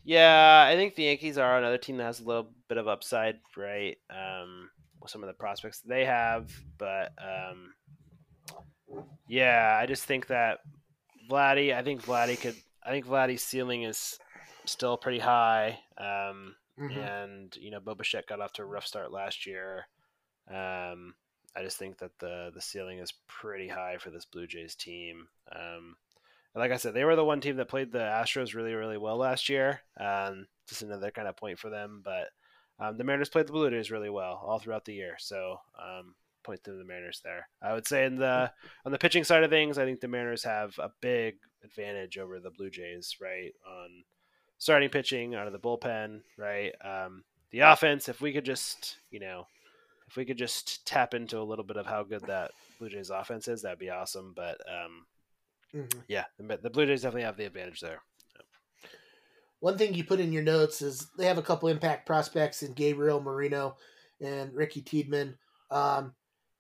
Yeah, I think the Yankees are another team that has a little bit of upside, right? Um, with some of the prospects they have, but um, yeah, I just think that Vladdy. I think Vladdy could. I think Vladdy's ceiling is still pretty high. Um, mm-hmm. And, you know, Bo got off to a rough start last year. Um, I just think that the the ceiling is pretty high for this Blue Jays team. Um, like I said, they were the one team that played the Astros really, really well last year. Um, just another kind of point for them. But um, the Mariners played the Blue Jays really well all throughout the year. So um, point to the Mariners there. I would say in the on the pitching side of things, I think the Mariners have a big advantage over the Blue Jays, right? On starting pitching out of the bullpen, right? Um, the offense, if we could just, you know, if we could just tap into a little bit of how good that Blue Jays offense is, that'd be awesome. But um, mm-hmm. yeah, the, the, Blue Jays definitely have the advantage there. One thing you put in your notes is they have a couple impact prospects in Gabriel Moreno and Ricky Tiedemann. Um,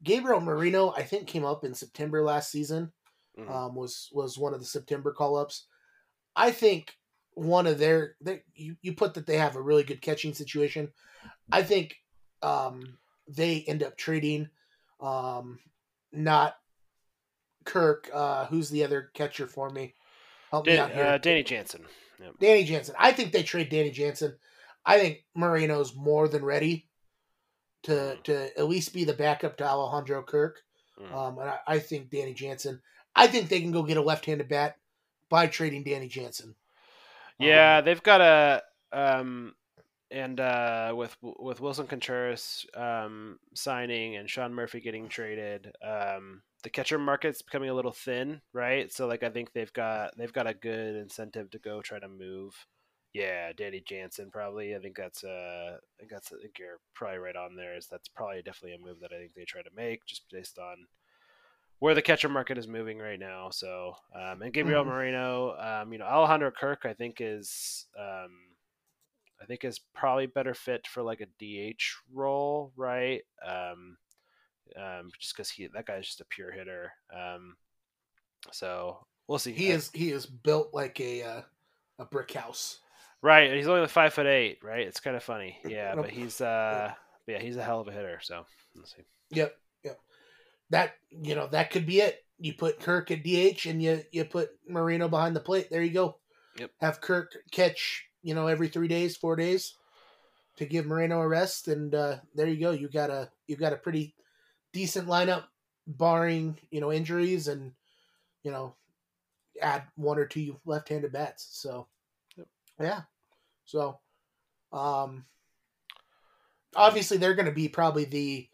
Gabriel Moreno, I think, came up in September last season. Mm-hmm. Um, was was one of the September call ups. I think one of their they, you, you put that they have a really good catching situation. I think um, they end up trading um, not Kirk. Uh, who's the other catcher for me? Help Dan, me out here. Uh, Danny Jansen. Yep. Danny Jansen. I think they trade Danny Jansen. I think Moreno's more than ready to mm. to at least be the backup to Alejandro Kirk. Mm. Um, and I, I, think Danny Jansen. I think they can go get a left-handed bat by trading Danny Jansen. Yeah, um, they've got a um, and uh, with with Willson Contreras um, signing and Sean Murphy getting traded, um, the catcher market's becoming a little thin, right? So like I think they've got they've got a good incentive to go try to move. Yeah, Danny Jansen probably. I think that's uh, I think that's I think you're probably right on there. Is that's probably definitely a move that I think they try to make just based on where the catcher market is moving right now. So um, and Gabriel mm-hmm. Moreno, um, you know Alejandro Kirk, I think is um, I think is probably better fit for like a DH role, right? Um, um, just because he that guy's just a pure hitter. Um, so we'll see. He is he is built like a uh, a brick house. Right, he's only like five foot eight. Right, it's kind of funny. Yeah, but he's uh, yeah, he's a hell of a hitter. So let's see. Yep. That you know that could be it. You put Kirk at DH and you you put Moreno behind the plate. There you go. Yep. Have Kirk catch you know every three days, four days to give Moreno a rest, and uh, there you go. You got a you got a pretty decent lineup, barring you know injuries and you know add one or two left-handed bats. So yep. yeah, so um, obviously they're going to be probably the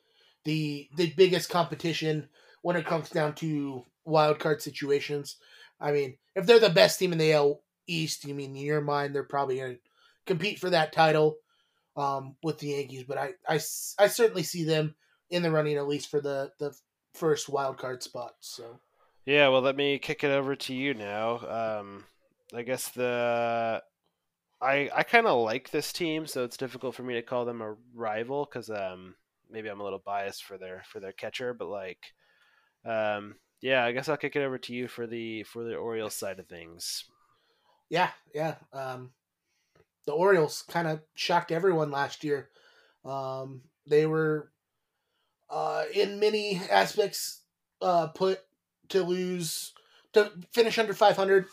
the the biggest competition when it comes down to wild card situations. I mean, if they're the best team in the L East, you mean in your mind they're probably going to compete for that title um, with the Yankees, but I, I, I certainly see them in the running at least for the the first wild card spot. So yeah, well, let me kick it over to you now. Um, I guess the I I kind of like this team, so it's difficult for me to call them a rival because um, maybe I'm a little biased for their for their catcher, but like um, yeah, I guess I'll kick it over to you for the for the Orioles side of things. Yeah, yeah. Um, the Orioles kind of shocked everyone last year. Um, they were uh, in many aspects uh, put to lose to finish under 500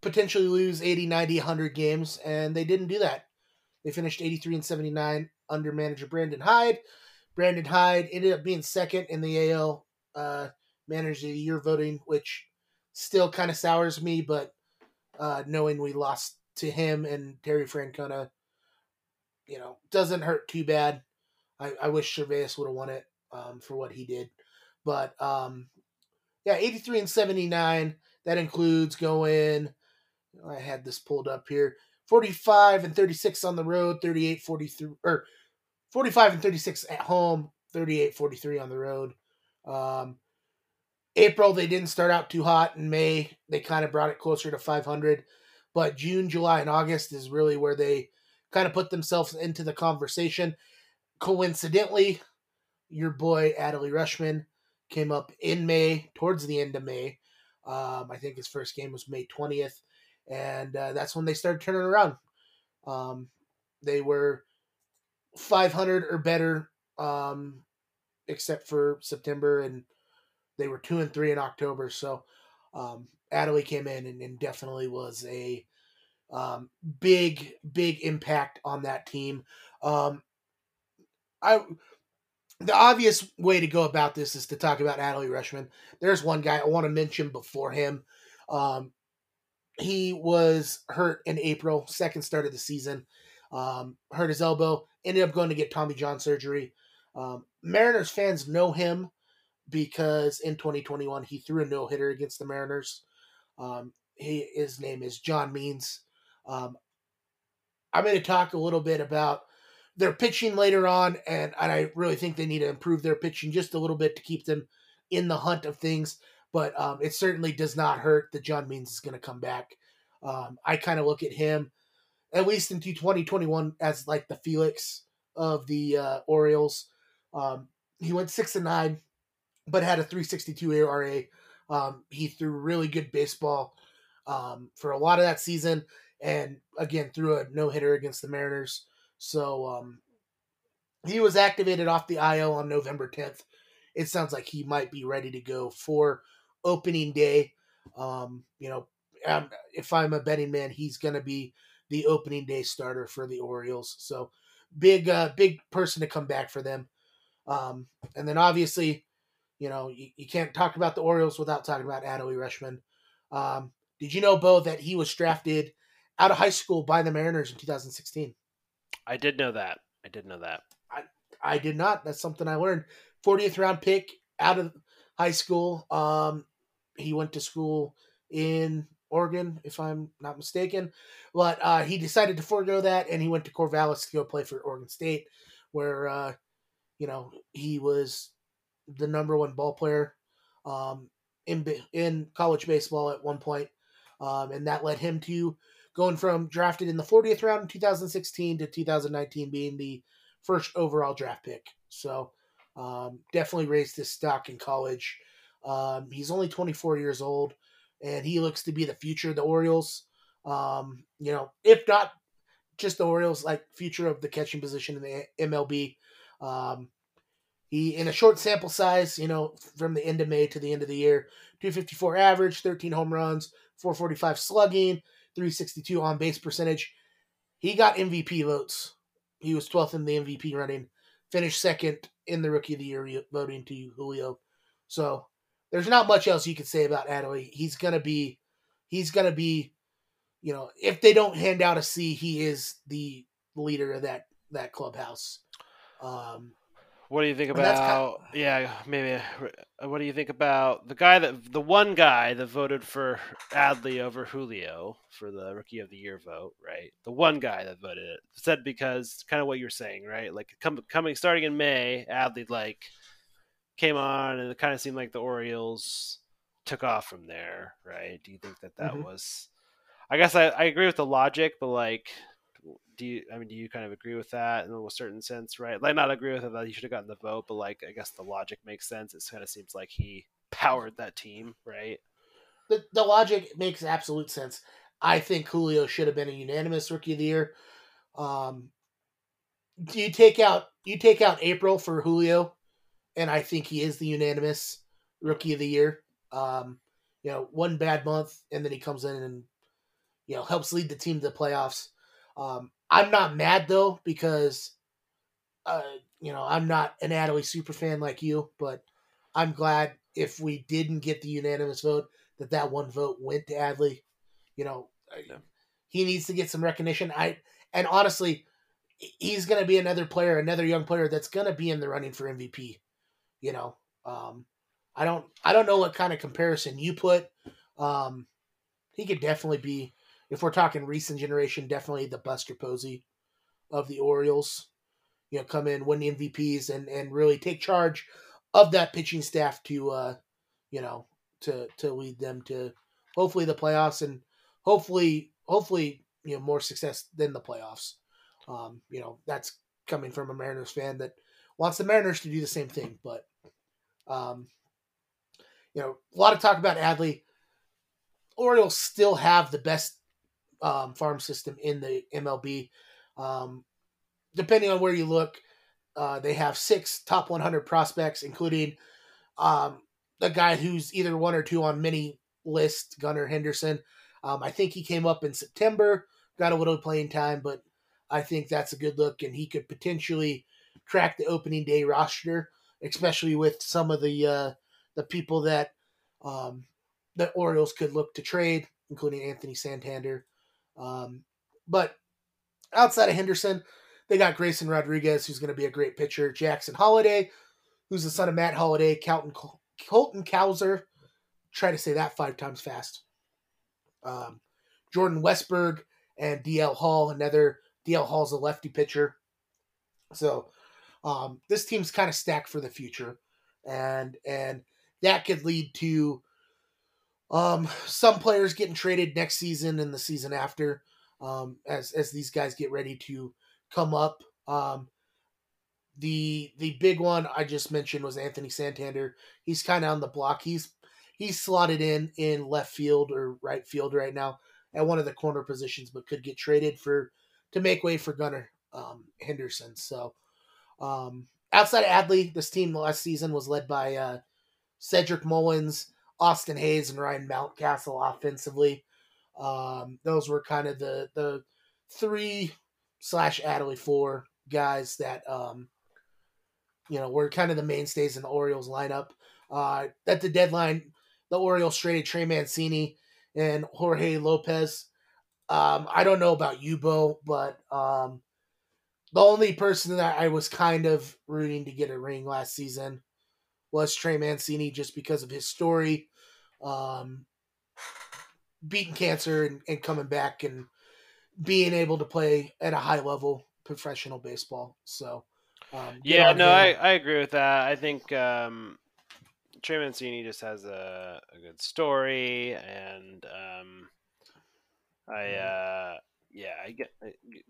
potentially lose 80 90 100 games and they didn't do that they finished 83 and 79 under manager brandon hyde brandon hyde ended up being second in the al uh, manager of the year voting which still kind of sours me but uh, knowing we lost to him and terry francona you know doesn't hurt too bad i, I wish Servais would have won it um, for what he did. But um, yeah, 83 and 79. That includes going, I had this pulled up here 45 and 36 on the road, 38 43, or 45 and 36 at home, 38 43 on the road. Um, April, they didn't start out too hot. In May, they kind of brought it closer to 500. But June, July, and August is really where they kind of put themselves into the conversation. Coincidentally, your boy Adley Rutschman came up in May, towards the end of May. Um, I think his first game was May 20th, and uh, that's when they started turning around. Um, they were 500 or better, um, except for September, and they were two and three in October. So um, Adley came in and, and definitely was a um, big, big impact on that team. Um, I the obvious way to go about this is to talk about Adley Rutschman. There's one guy I want to mention before him. Um, he was hurt in April, second start of the season. Um, hurt his elbow, ended up going to get Tommy John surgery. Um, Mariners fans know him because in 2021 he threw a no hitter against the Mariners. Um, he, his name is John Means. Um, I'm going to talk a little bit about their pitching later on, and, and I really think they need to improve their pitching just a little bit to keep them in the hunt of things. But um, it certainly does not hurt that John Means is going to come back. Um, I kind of look at him, at least into 2021, as like the Felix of the uh, Orioles. Um, he went six and nine, but had a 362 ERA. Um, he threw really good baseball um, for a lot of that season, and again threw a no hitter against the Mariners. So um, he was activated off the IL on November 10th. It sounds like he might be ready to go for opening day. Um, you know, um, if I'm a betting man, he's going to be the opening day starter for the Orioles. So big, uh, big person to come back for them. Um, and then obviously, you know, you, you can't talk about the Orioles without talking about Adley Rutschman. Um, did you know, Bo, that he was drafted out of high school by the Mariners in 2016? I did know that. I did know that. I, I did not. That's something I learned. 40th round pick out of high school. Um, he went to school in Oregon, if I'm not mistaken. But uh, he decided to forego that, and he went to Corvallis to go play for Oregon State, where uh, you know he was the number one ball player um, in in college baseball at one point, um, and that led him to going from drafted in the 40th round in 2016 to 2019 being the first overall draft pick. So um, definitely raised his stock in college. Um, he's only 24 years old, and he looks to be the future of the Orioles. Um, you know, if not just the Orioles, like future of the catching position in the MLB. Um, he in a short sample size, you know, from the end of May to the end of the year, 254 average, 13 home runs, 445 slugging, 362 on base percentage. He got MVP votes. He was 12th in the MVP running, finished second in the Rookie of the Year voting to Julio. So there's not much else you could say about Adley. He's gonna be, he's gonna be, you know, if they don't hand out a C, he is the leader of that that clubhouse. Um, what do you think about? Kind of, yeah, maybe. Uh, what do you think about the guy that the one guy that voted for Adley over Julio for the Rookie of the Year vote? Right, the one guy that voted it said because kind of what you're saying, right? Like com- coming starting in May, Adley like came on, and it kind of seemed like the Orioles took off from there, right? Do you think that that mm-hmm. was? I guess I, I agree with the logic, but like do you i mean do you kind of agree with that in a certain sense right like not agree with it that he should have gotten the vote but like i guess the logic makes sense it kind of seems like he powered that team right the, the logic makes absolute sense i think julio should have been a unanimous rookie of the year um do you take out you take out april for julio and i think he is the unanimous rookie of the year um you know one bad month and then he comes in and you know helps lead the team to the playoffs um, I'm not mad though because, uh, you know, I'm not an Adley super fan like you, but I'm glad if we didn't get the unanimous vote that that one vote went to Adley. You know, yeah. he needs to get some recognition. I and honestly, he's going to be another player, another young player that's going to be in the running for MVP. You know, um, I don't, I don't know what kind of comparison you put. Um, he could definitely be if we're talking recent generation, definitely the Buster Posey of the Orioles. You know, come in, win the MVPs, and and really take charge of that pitching staff to, uh, you know, to to lead them to hopefully the playoffs and hopefully hopefully you know more success than the playoffs. Um, you know, that's coming from a Mariners fan that wants the Mariners to do the same thing, but um, you know, a lot of talk about Adley. Orioles still have the best um, farm system in the MLB. Um, depending on where you look, uh, they have six top 100 prospects, including um, a guy who's either one or two on many lists, Gunnar Henderson. Um, I think he came up in September, got a little playing time, but I think that's a good look, and he could potentially crack the opening day roster, especially with some of the uh, the people that um, the Orioles could look to trade, including Anthony Santander. Um, but outside of Henderson, they got Grayson Rodriguez, who's going to be a great pitcher. Jackson Holliday, who's the son of Matt Holliday, Colton, Colton Cowser. Try to say that five times fast. Um, Jordan Westburg and DL Hall, another DL Hall's a lefty pitcher. So um, this team's kind of stacked for the future, and and that could lead to um, some players getting traded next season and the season after, um, as as these guys get ready to come up. Um, the the big one I just mentioned was Anthony Santander. He's kind of on the block. He's he's slotted in in left field or right field right now at one of the corner positions, but could get traded for to make way for Gunnar um, Henderson. So um, outside of Adley, this team last season was led by uh, Cedric Mullins, Austin Hays, and Ryan Mountcastle offensively. Um, those were kind of the the three slash Adley four guys that um, you know were kind of the mainstays in the Orioles lineup. Uh, at the deadline, the Orioles traded Trey Mancini and Jorge Lopez. Um, I don't know about you, Bo, but um, the only person that I was kind of rooting to get a ring last season was Trey Mancini just because of his story, um, beating cancer and, and coming back and being able to play at a high level professional baseball. So, um, yeah, no, I, I agree with that. I think um, Trey Mancini just has a, a good story, and um, I uh, yeah, I get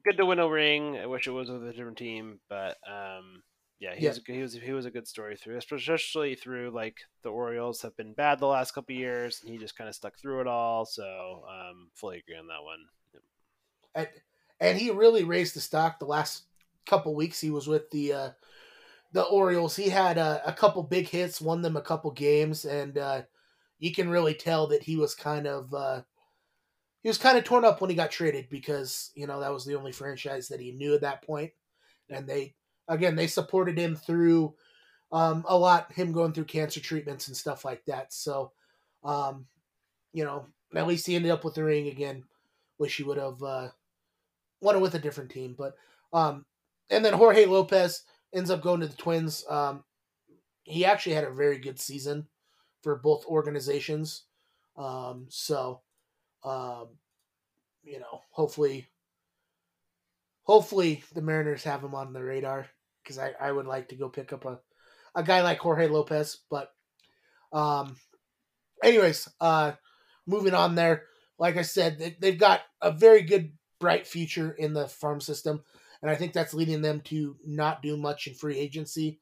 good to win a ring. I wish it was with a different team, but um, yeah, he, yeah. Was, he was he was a good story through, especially through like the Orioles have been bad the last couple years, and he just kind of stuck through it all. So um, fully agree on that one. And, and he really raised the stock the last couple weeks. He was with the uh, the Orioles. He had a, a, couple big hits, won them a couple games, and uh, you can really tell that he was kind of uh, he was kind of torn up when he got traded because you know that was the only franchise that he knew at that point, and they again, they supported him through um, a lot, him going through cancer treatments and stuff like that. So, um, you know, at least he ended up with the ring again. Wish he would have uh, won it with a different team, but um, and then Jorge Lopez ends up going to the Twins. Um, he actually had a very good season for both organizations. Um, so, um, you know, hopefully, hopefully the Mariners have him on the radar because I, I would like to go pick up a, a guy like Jorge Lopez. But, um, anyways, uh, moving on there. Like I said, they, they've got a very good, bright future in the farm system, and I think that's leading them to not do much in free agency.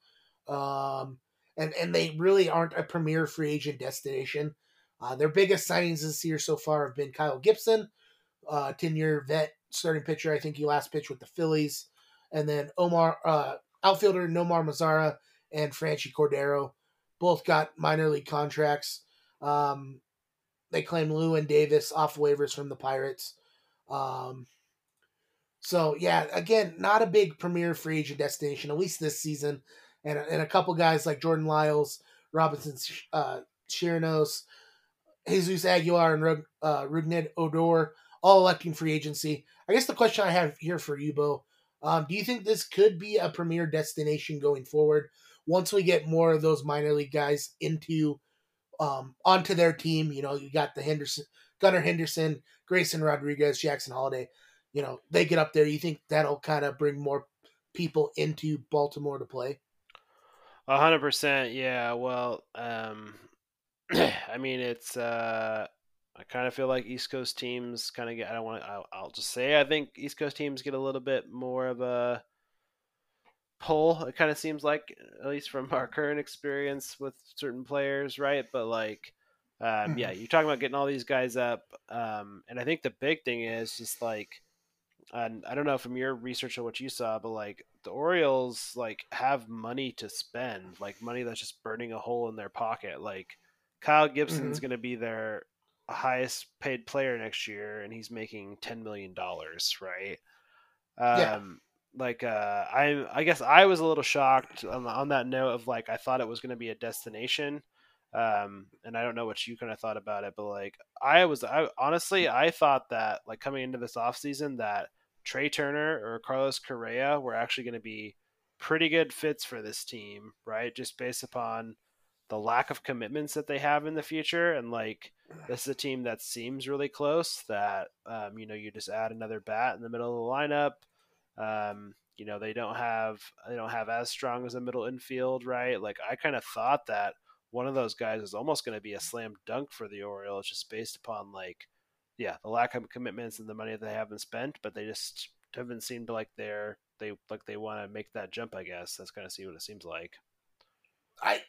Um, and and they really aren't a premier free agent destination. Uh, their biggest signings this year so far have been Kyle Gibson, uh, ten year vet starting pitcher. I think he last pitched with the Phillies, and then Omar uh, outfielder Nomar Mazara and Franchy Cordero both got minor league contracts. Um, they claim Lou and Davis off waivers from the Pirates. Um, so yeah, again, not a big premier free agent destination, at least this season. And, and a couple guys like Jordan Lyles, Robinson uh, Chirinos, Jesus Aguilar, and Rug, uh, Rougned Odor all electing free agency. I guess the question I have here for you, Bo, um, do you think this could be a premier destination going forward once we get more of those minor league guys into um, onto their team? You know, you got the Henderson, Gunnar Henderson, Grayson Rodriguez, Jackson Holliday. You know, they get up there. You think that'll kind of bring more people into Baltimore to play? Hundred percent. Yeah. Well, um, I mean, it's uh, I kind of feel like East Coast teams kind of get. I don't want to. I'll, I'll, just say I think East Coast teams get a little bit more of a pull. It kind of seems like, at least from our current experience with certain players, right? But like, um, yeah, mm-hmm. you're talking about getting all these guys up, um, and I think the big thing is just like, and I don't know from your research or what you saw, but like the Orioles like have money to spend, like money that's just burning a hole in their pocket, like. Kyle Gibson's mm-hmm. going to be their highest paid player next year, and he's making ten million dollars, right? Um, yeah. like uh, I I guess I was a little shocked on, on that note of like I thought it was going to be a destination, um, and I don't know what you kind of thought about it, but like I was I honestly I thought that like coming into this offseason that Trea Turner or Carlos Correa were actually going to be pretty good fits for this team, right? Just based upon the lack of commitments that they have in the future and like this is a team that seems really close that um, you know you just add another bat in the middle of the lineup. Um, you know they don't have they don't have as strong as a middle infield right? Like i kind of thought that one of those guys is almost going to be a slam dunk for the orioles just based upon like yeah the lack of commitments and the money that they haven't spent but they just haven't seemed like they're they like they want to make that jump i guess. That's kind of see what it seems like. I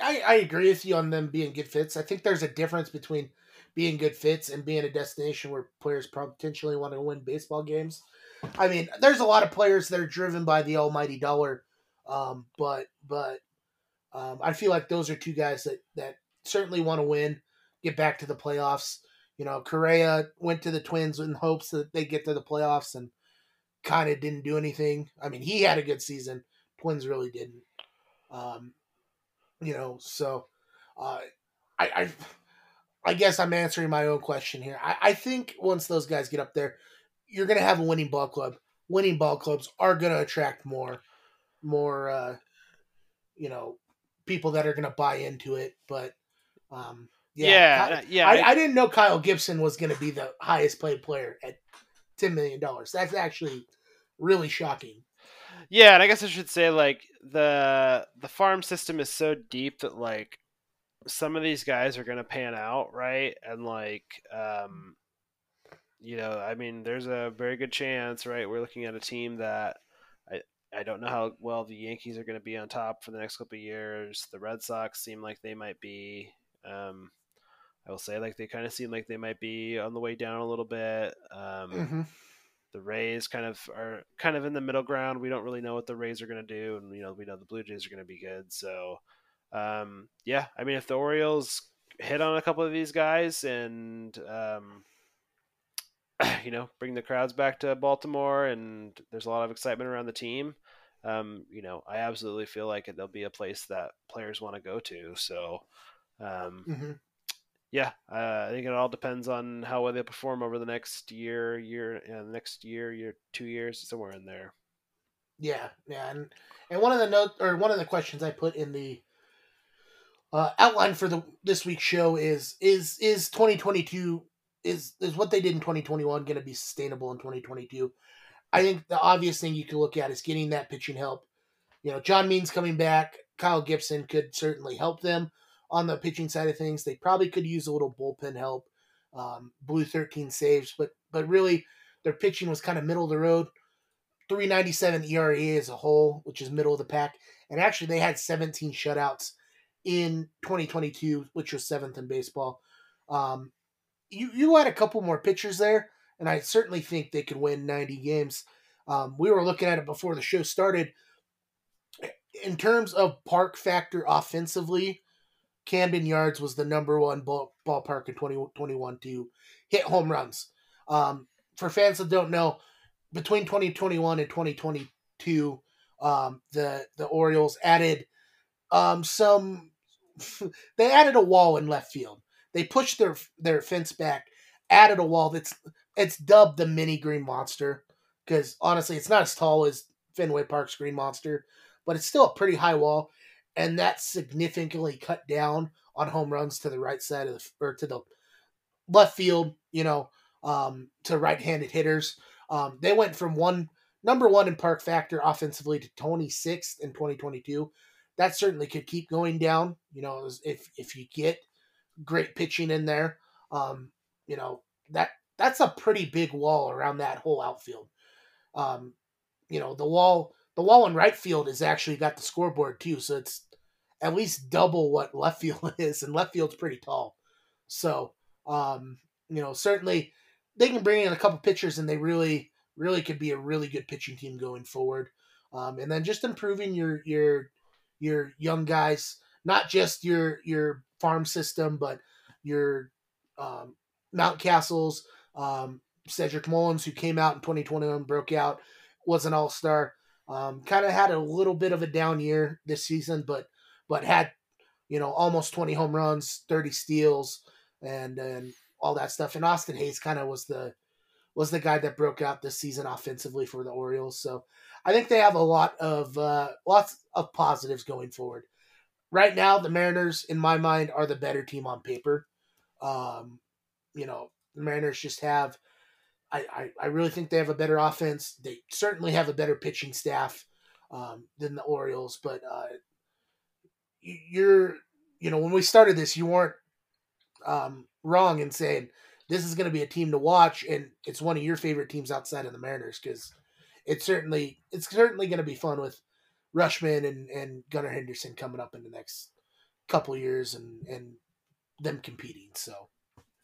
I, I agree with you on them being good fits. I think there's a difference between being good fits and being a destination where players potentially want to win baseball games. I mean, there's a lot of players that are driven by the almighty dollar, um, but but um, I feel like those are two guys that that certainly want to win, get back to the playoffs. You know, Correa went to the Twins in hopes that they get to the playoffs and kind of didn't do anything. I mean, he had a good season. Twins really didn't. Um, you know, so uh, I, I, I guess I'm answering my own question here. I, I think once those guys get up there, you're going to have a winning ball club. Winning ball clubs are going to attract more, more, uh, you know, people that are going to buy into it. But, um, yeah, yeah, Kyle, yeah, I, I- didn't know Kyle Gibson was going to be the highest paid player at ten million dollars. That's actually really shocking. Yeah, and I guess I should say like the the farm system is so deep that like some of these guys are to pan out, right? And like um you know, I mean, there's a very good chance, right? We're looking at a team that I I don't know how well the Yankees are going to be on top for the next couple of years. The Red Sox seem like they might be um I will say like they kind of seem like they might be on the way down a little bit. Um Mm-hmm. The Rays kind of are kind of in the middle ground. We don't really know what the Rays are going to do, and you know we know the Blue Jays are going to be good. So, um, yeah, I mean, if the Orioles hit on a couple of these guys and um, you know bring the crowds back to Baltimore, and there's a lot of excitement around the team, um, you know, I absolutely feel like there'll be a place that players want to go to. So. Um, Mm-hmm. Yeah, uh, I think it all depends on how well they perform over the next year, year, uh, next year, year, two years, somewhere in there. Yeah, yeah, and and one of the note or one of the questions I put in the uh, outline for the this week's show is is is 2022 is is what they did in 2021 going to be sustainable in 2022? I think the obvious thing you could look at is getting that pitching help. You know, John Means coming back, Kyle Gibson could certainly help them on the pitching side of things. They probably could use a little bullpen help. Um, blew 13 saves, but but really their pitching was kind of middle of the road. 397 ERA as a whole, which is middle of the pack. And actually, they had 17 shutouts in 2022, which was seventh in baseball. Um, you you had a couple more pitchers there, and I certainly think they could win 90 games. Um, we were looking at it before the show started. In terms of park factor offensively, Camden Yards was the number one ball, ballpark in 2021 to hit home runs. Um, for fans that don't know, between 2021 and 2022, um, the the Orioles added um, some. they added a wall in left field. They pushed their their fence back, added a wall that's it's dubbed the mini Green Monster because honestly, it's not as tall as Fenway Park's Green Monster, but it's still a pretty high wall, and that significantly cut down on home runs to the right side of the or to the left field. You know, um, to right-handed hitters. Um, they went from one number one in park factor offensively to 26th in 2022. That certainly could keep going down. You know, if if you get great pitching in there, um, you know that that's a pretty big wall around that whole outfield. Um, you know, the wall the wall in right field has actually got the scoreboard too, so it's at least double what left field is, and left field's pretty tall. So, um, you know, certainly they can bring in a couple pitchers, and they really, really could be a really good pitching team going forward. Um, and then just improving your your your young guys, not just your your farm system, but your um, Mountcastles, um, Cedric Mullins, who came out in 2021, broke out. was an All Star. Um, kind of had a little bit of a down year this season, but but had you know almost 20 home runs, 30 steals, and and all that stuff. And Austin Hays kind of was the was the guy that broke out this season offensively for the Orioles. So I think they have a lot of uh, lots of positives going forward. Right now, the Mariners, in my mind, are the better team on paper. Um, you know, the Mariners just have. I, I, I really think they have a better offense. They certainly have a better pitching staff um, than the Orioles. But uh, you're, you know, when we started this, you weren't um, wrong in saying this is going to be a team to watch, and it's one of your favorite teams outside of the Mariners because it's certainly it's certainly going to be fun with Rutschman and, and Gunnar Henderson coming up in the next couple years and and them competing. So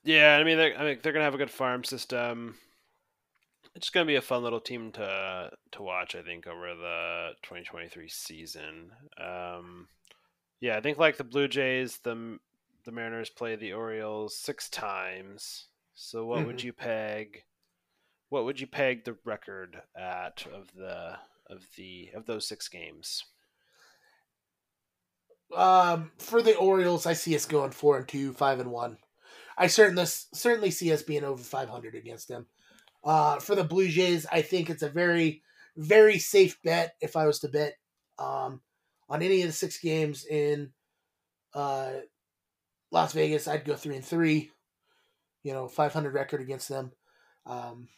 yeah, I mean, they're, I mean, they're gonna have a good farm system. It's gonna be a fun little team to to watch. I think over the 2023 season. Um, yeah, I think like the Blue Jays, the the Mariners play the Orioles six times. So what mm-hmm. would you peg? What would you peg the record at of the of the of those six games? Um, for the Orioles, I see us going four and two, five and one. I certainly certainly see us being over five hundred against them. Uh, for the Blue Jays, I think it's a very very safe bet if I was to bet um, on any of the six games in uh, Las Vegas. I'd go three and three. You know, five hundred record against them. Um,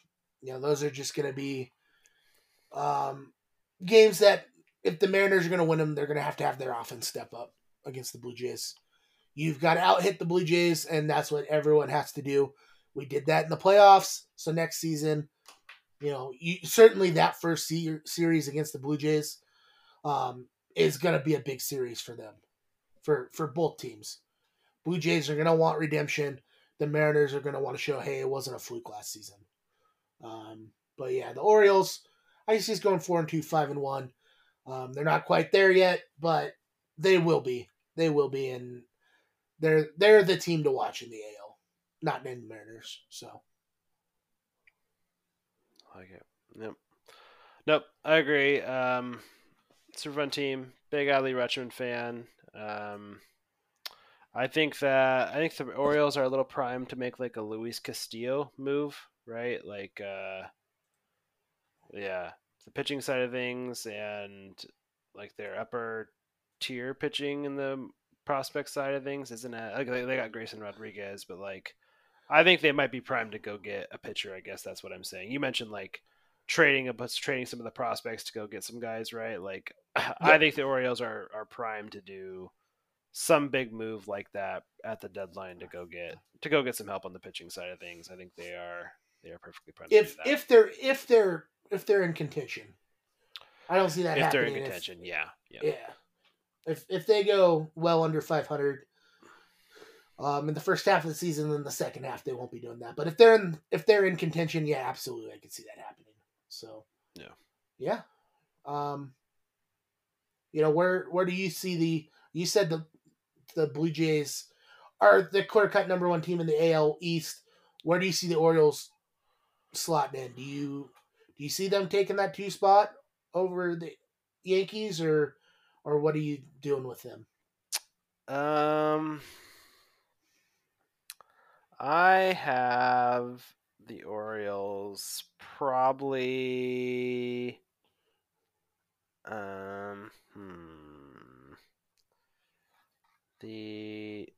you know, those are just going to be um, games that if the Mariners are going to win them, they're going to have to have their offense step up against the Blue Jays. You've got to out hit the Blue Jays, and that's what everyone has to do. We did that in the playoffs. So next season, you know, you, certainly that first se- series against the Blue Jays um, is going to be a big series for them, for for both teams. Blue Jays are going to want redemption. The Mariners are going to want to show, hey, it wasn't a fluke last season. Um, but yeah, the Orioles I see he's going four and two, five and one. Um, they're not quite there yet, but they will be. They will be, and they're they're the team to watch in the AL, not named the Mariners. So, like it. Yep. Nope, I agree. Um, super fun team. Big Adley Rutschman fan. Um, I think that I think the Orioles are a little primed to make like a Luis Castillo move, right? Like, uh, yeah, the pitching side of things and like their upper tier pitching in the prospect side of things isn't it? Like they got Grayson Rodriguez, but like I think they might be primed to go get a pitcher. I guess that's what I'm saying. You mentioned like trading a trading some of the prospects to go get some guys, right? Like yeah. I think the Orioles are are primed to do some big move like that at the deadline to go get to go get some help on the pitching side of things. I think they are they are perfectly primed. If if they're if they're if they're in contention. I don't see that if happening. they're in contention, if, yeah, yeah, yeah. If if they go well under 500 um, in the first half of the season, then the second half they won't be doing that. But if they're in if they're in contention, yeah, absolutely, I can see that happening. So yeah, yeah. Um, you know where where do you see the? You said the the Blue Jays are the clear cut number one team in the AL East. Where do you see the Orioles slot in? Do you do you see them taking that two spot over the Yankees, or or what are you doing with them? Um, I have the Orioles probably. Um, hmm. The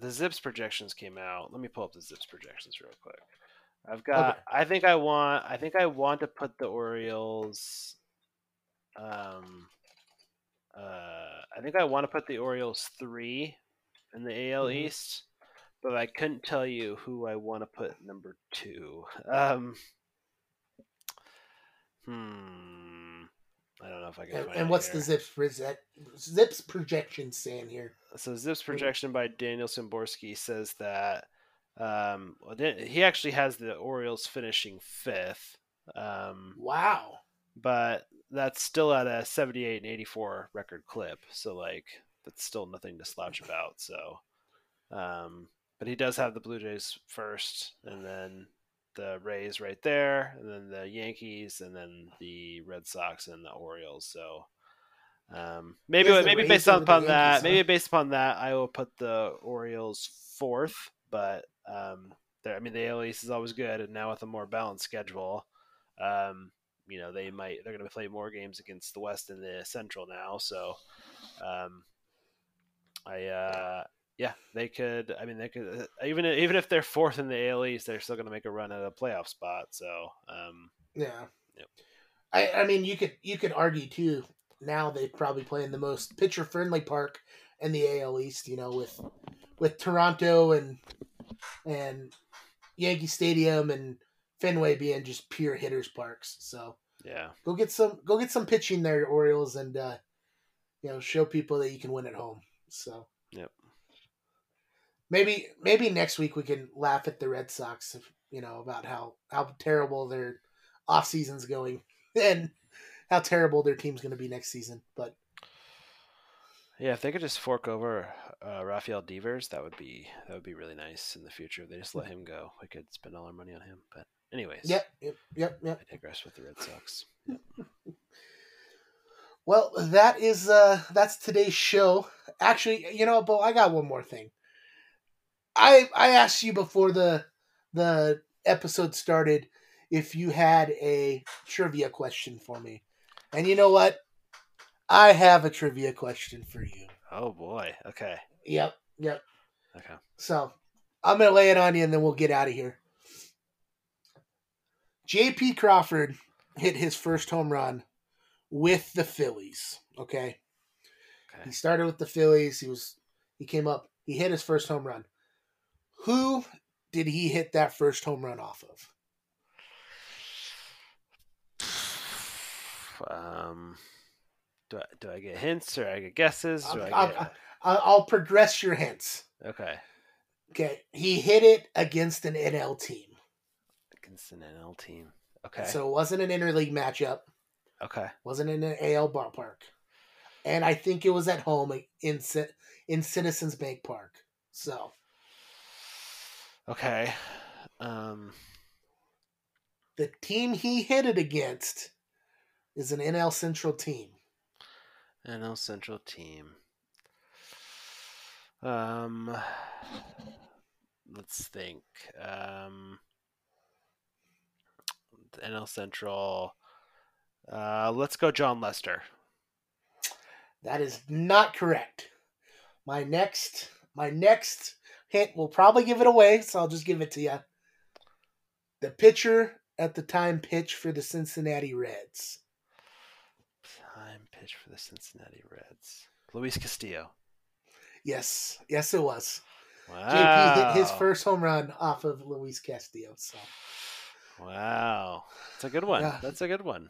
the ZiPS projections came out. Let me pull up the ZiPS projections real quick. I've got. Okay. I think I want. I think I want to put the Orioles. Um. Uh, I think I want to put the Orioles three in the AL mm-hmm. East, but I couldn't tell you who I want to put number two. Um. Hmm. I don't know if I can. And, and what's here. the ZiPS project, ZiPS projection saying here? So ZiPS projection by Daniel Szymborski says that um, he actually has the Orioles finishing fifth. Um, wow. But that's still at a 78 and 84 record clip. So, like, that's still nothing to slouch about. So, um, but he does have the Blue Jays first, and then the Rays right there, and then the Yankees, and then the Red Sox and the Orioles. So um, maybe maybe Rays based upon that, Yankees, huh? maybe based upon that, I will put the Orioles fourth. But um, I mean, the AL East is always good, and now with a more balanced schedule, um, you know they might they're going to play more games against the West and the Central now. So um, I uh, yeah, they could. I mean, they could uh, even even if they're fourth in the AL East, they're still going to make a run at a playoff spot. So um, Yeah. Yep. I I mean you could you could argue too. Now they probably play in the most pitcher friendly park in the AL East. You know with with Toronto and and Yankee Stadium and Fenway being just pure hitters parks. So yeah, go get some go get some pitching there, Orioles, and uh, you know show people that you can win at home. So Yep. Maybe maybe next week we can laugh at the Red Sox, if, you know, about how how terrible their off season's going and how terrible their team's going to be next season. But yeah. If they could just fork over uh, Rafael Devers, that would be that would be really nice in the future. If they just let him go, we could spend all our money on him. But anyways, yep, yep, yep, yep. I digress with the Red Sox. Well, that is uh that's today's show. Actually, you know, Beau, I got one more thing. I I asked you before the the episode started if you had a trivia question for me. And you know what? I have a trivia question for you. Oh boy. Okay. Yep, yep. Okay. So I'm gonna lay it on you and then we'll get out of here. JP Crawford hit his first home run with the Phillies. Okay. okay. He started with the Phillies. He was he came up, he hit his first home run. Who did he hit that first home run off of? Um, do I, do I get hints or I get guesses? I'll, I get, I'll, I'll, I'll progress your hints. okay. Okay. He hit it against an NL team. Against an NL team. Okay. So it wasn't an interleague matchup. okay. wasn't in an AL ballpark, and I think it was at home in in Citizens Bank Park. So Okay. Um. the team he hit it against is an NL Central team. NL Central team. Um, let's think. Um, NL Central. Uh, let's go, Jon Lester. That is not correct. My next my next hint will probably give it away, so I'll just give it to you. The pitcher at the time pitched for the Cincinnati Reds. Time pitch for the Cincinnati Reds. Luis Castillo. Yes, yes, it was. Wow. JP hit his first home run off of Luis Castillo. So Wow, that's a good one. Yeah. That's a good one.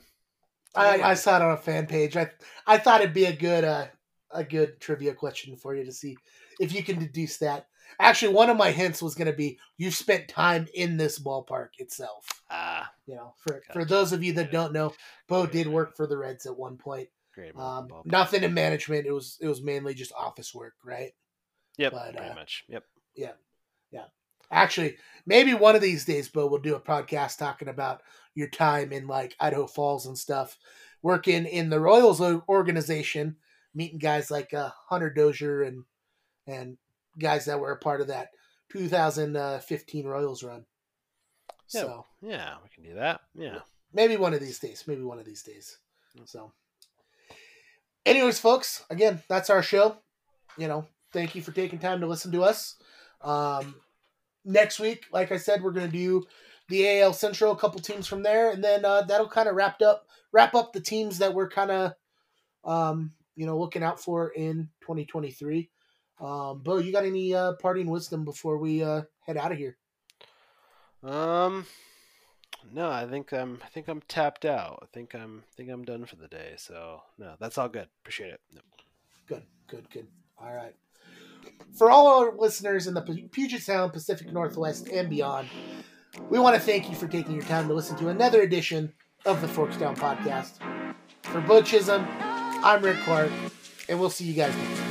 I, I saw it on a fan page. I I thought it'd be a good uh, a good trivia question for you to see if you can deduce that. Actually, one of my hints was going to be you spent time in this ballpark itself. Ah, You know, for for those of you that Yeah. don't know, Beau did work for the Reds at one point. great. Um, nothing in management. It was it was mainly just office work, right? Yep, but, pretty uh, much. Yep. Yeah. yeah. Actually, maybe one of these days, Beau, we'll do a podcast talking about your time in like Idaho Falls and stuff, working in the Royals organization, meeting guys like uh, Hunter Dozier and and guys that were a part of that 2015 Royals run. Yeah. So Yeah, we can do that. Yeah. maybe one of these days. Maybe one of these days. So, anyways, folks, again, that's our show. You know, thank you for taking time to listen to us. Um, next week, like I said, we're going to do the AL Central, a couple teams from there, and then uh, that'll kind of wrap up wrap up the teams that we're kind of um, you know looking out for in 2023. Um, Beau, you got any uh, parting wisdom before we uh, head out of here? Um, no, I think I'm. I think I'm tapped out. I think I'm. I think I'm done for the day. So no, that's all good. Appreciate it. Yep. Good, good, good. All right. For all our listeners in the Puget Sound, Pacific Northwest, and beyond, we want to thank you for taking your time to listen to another edition of the Forks Down Podcast. For Beau Chisholm, I'm Rick Clark, and we'll see you guys next time.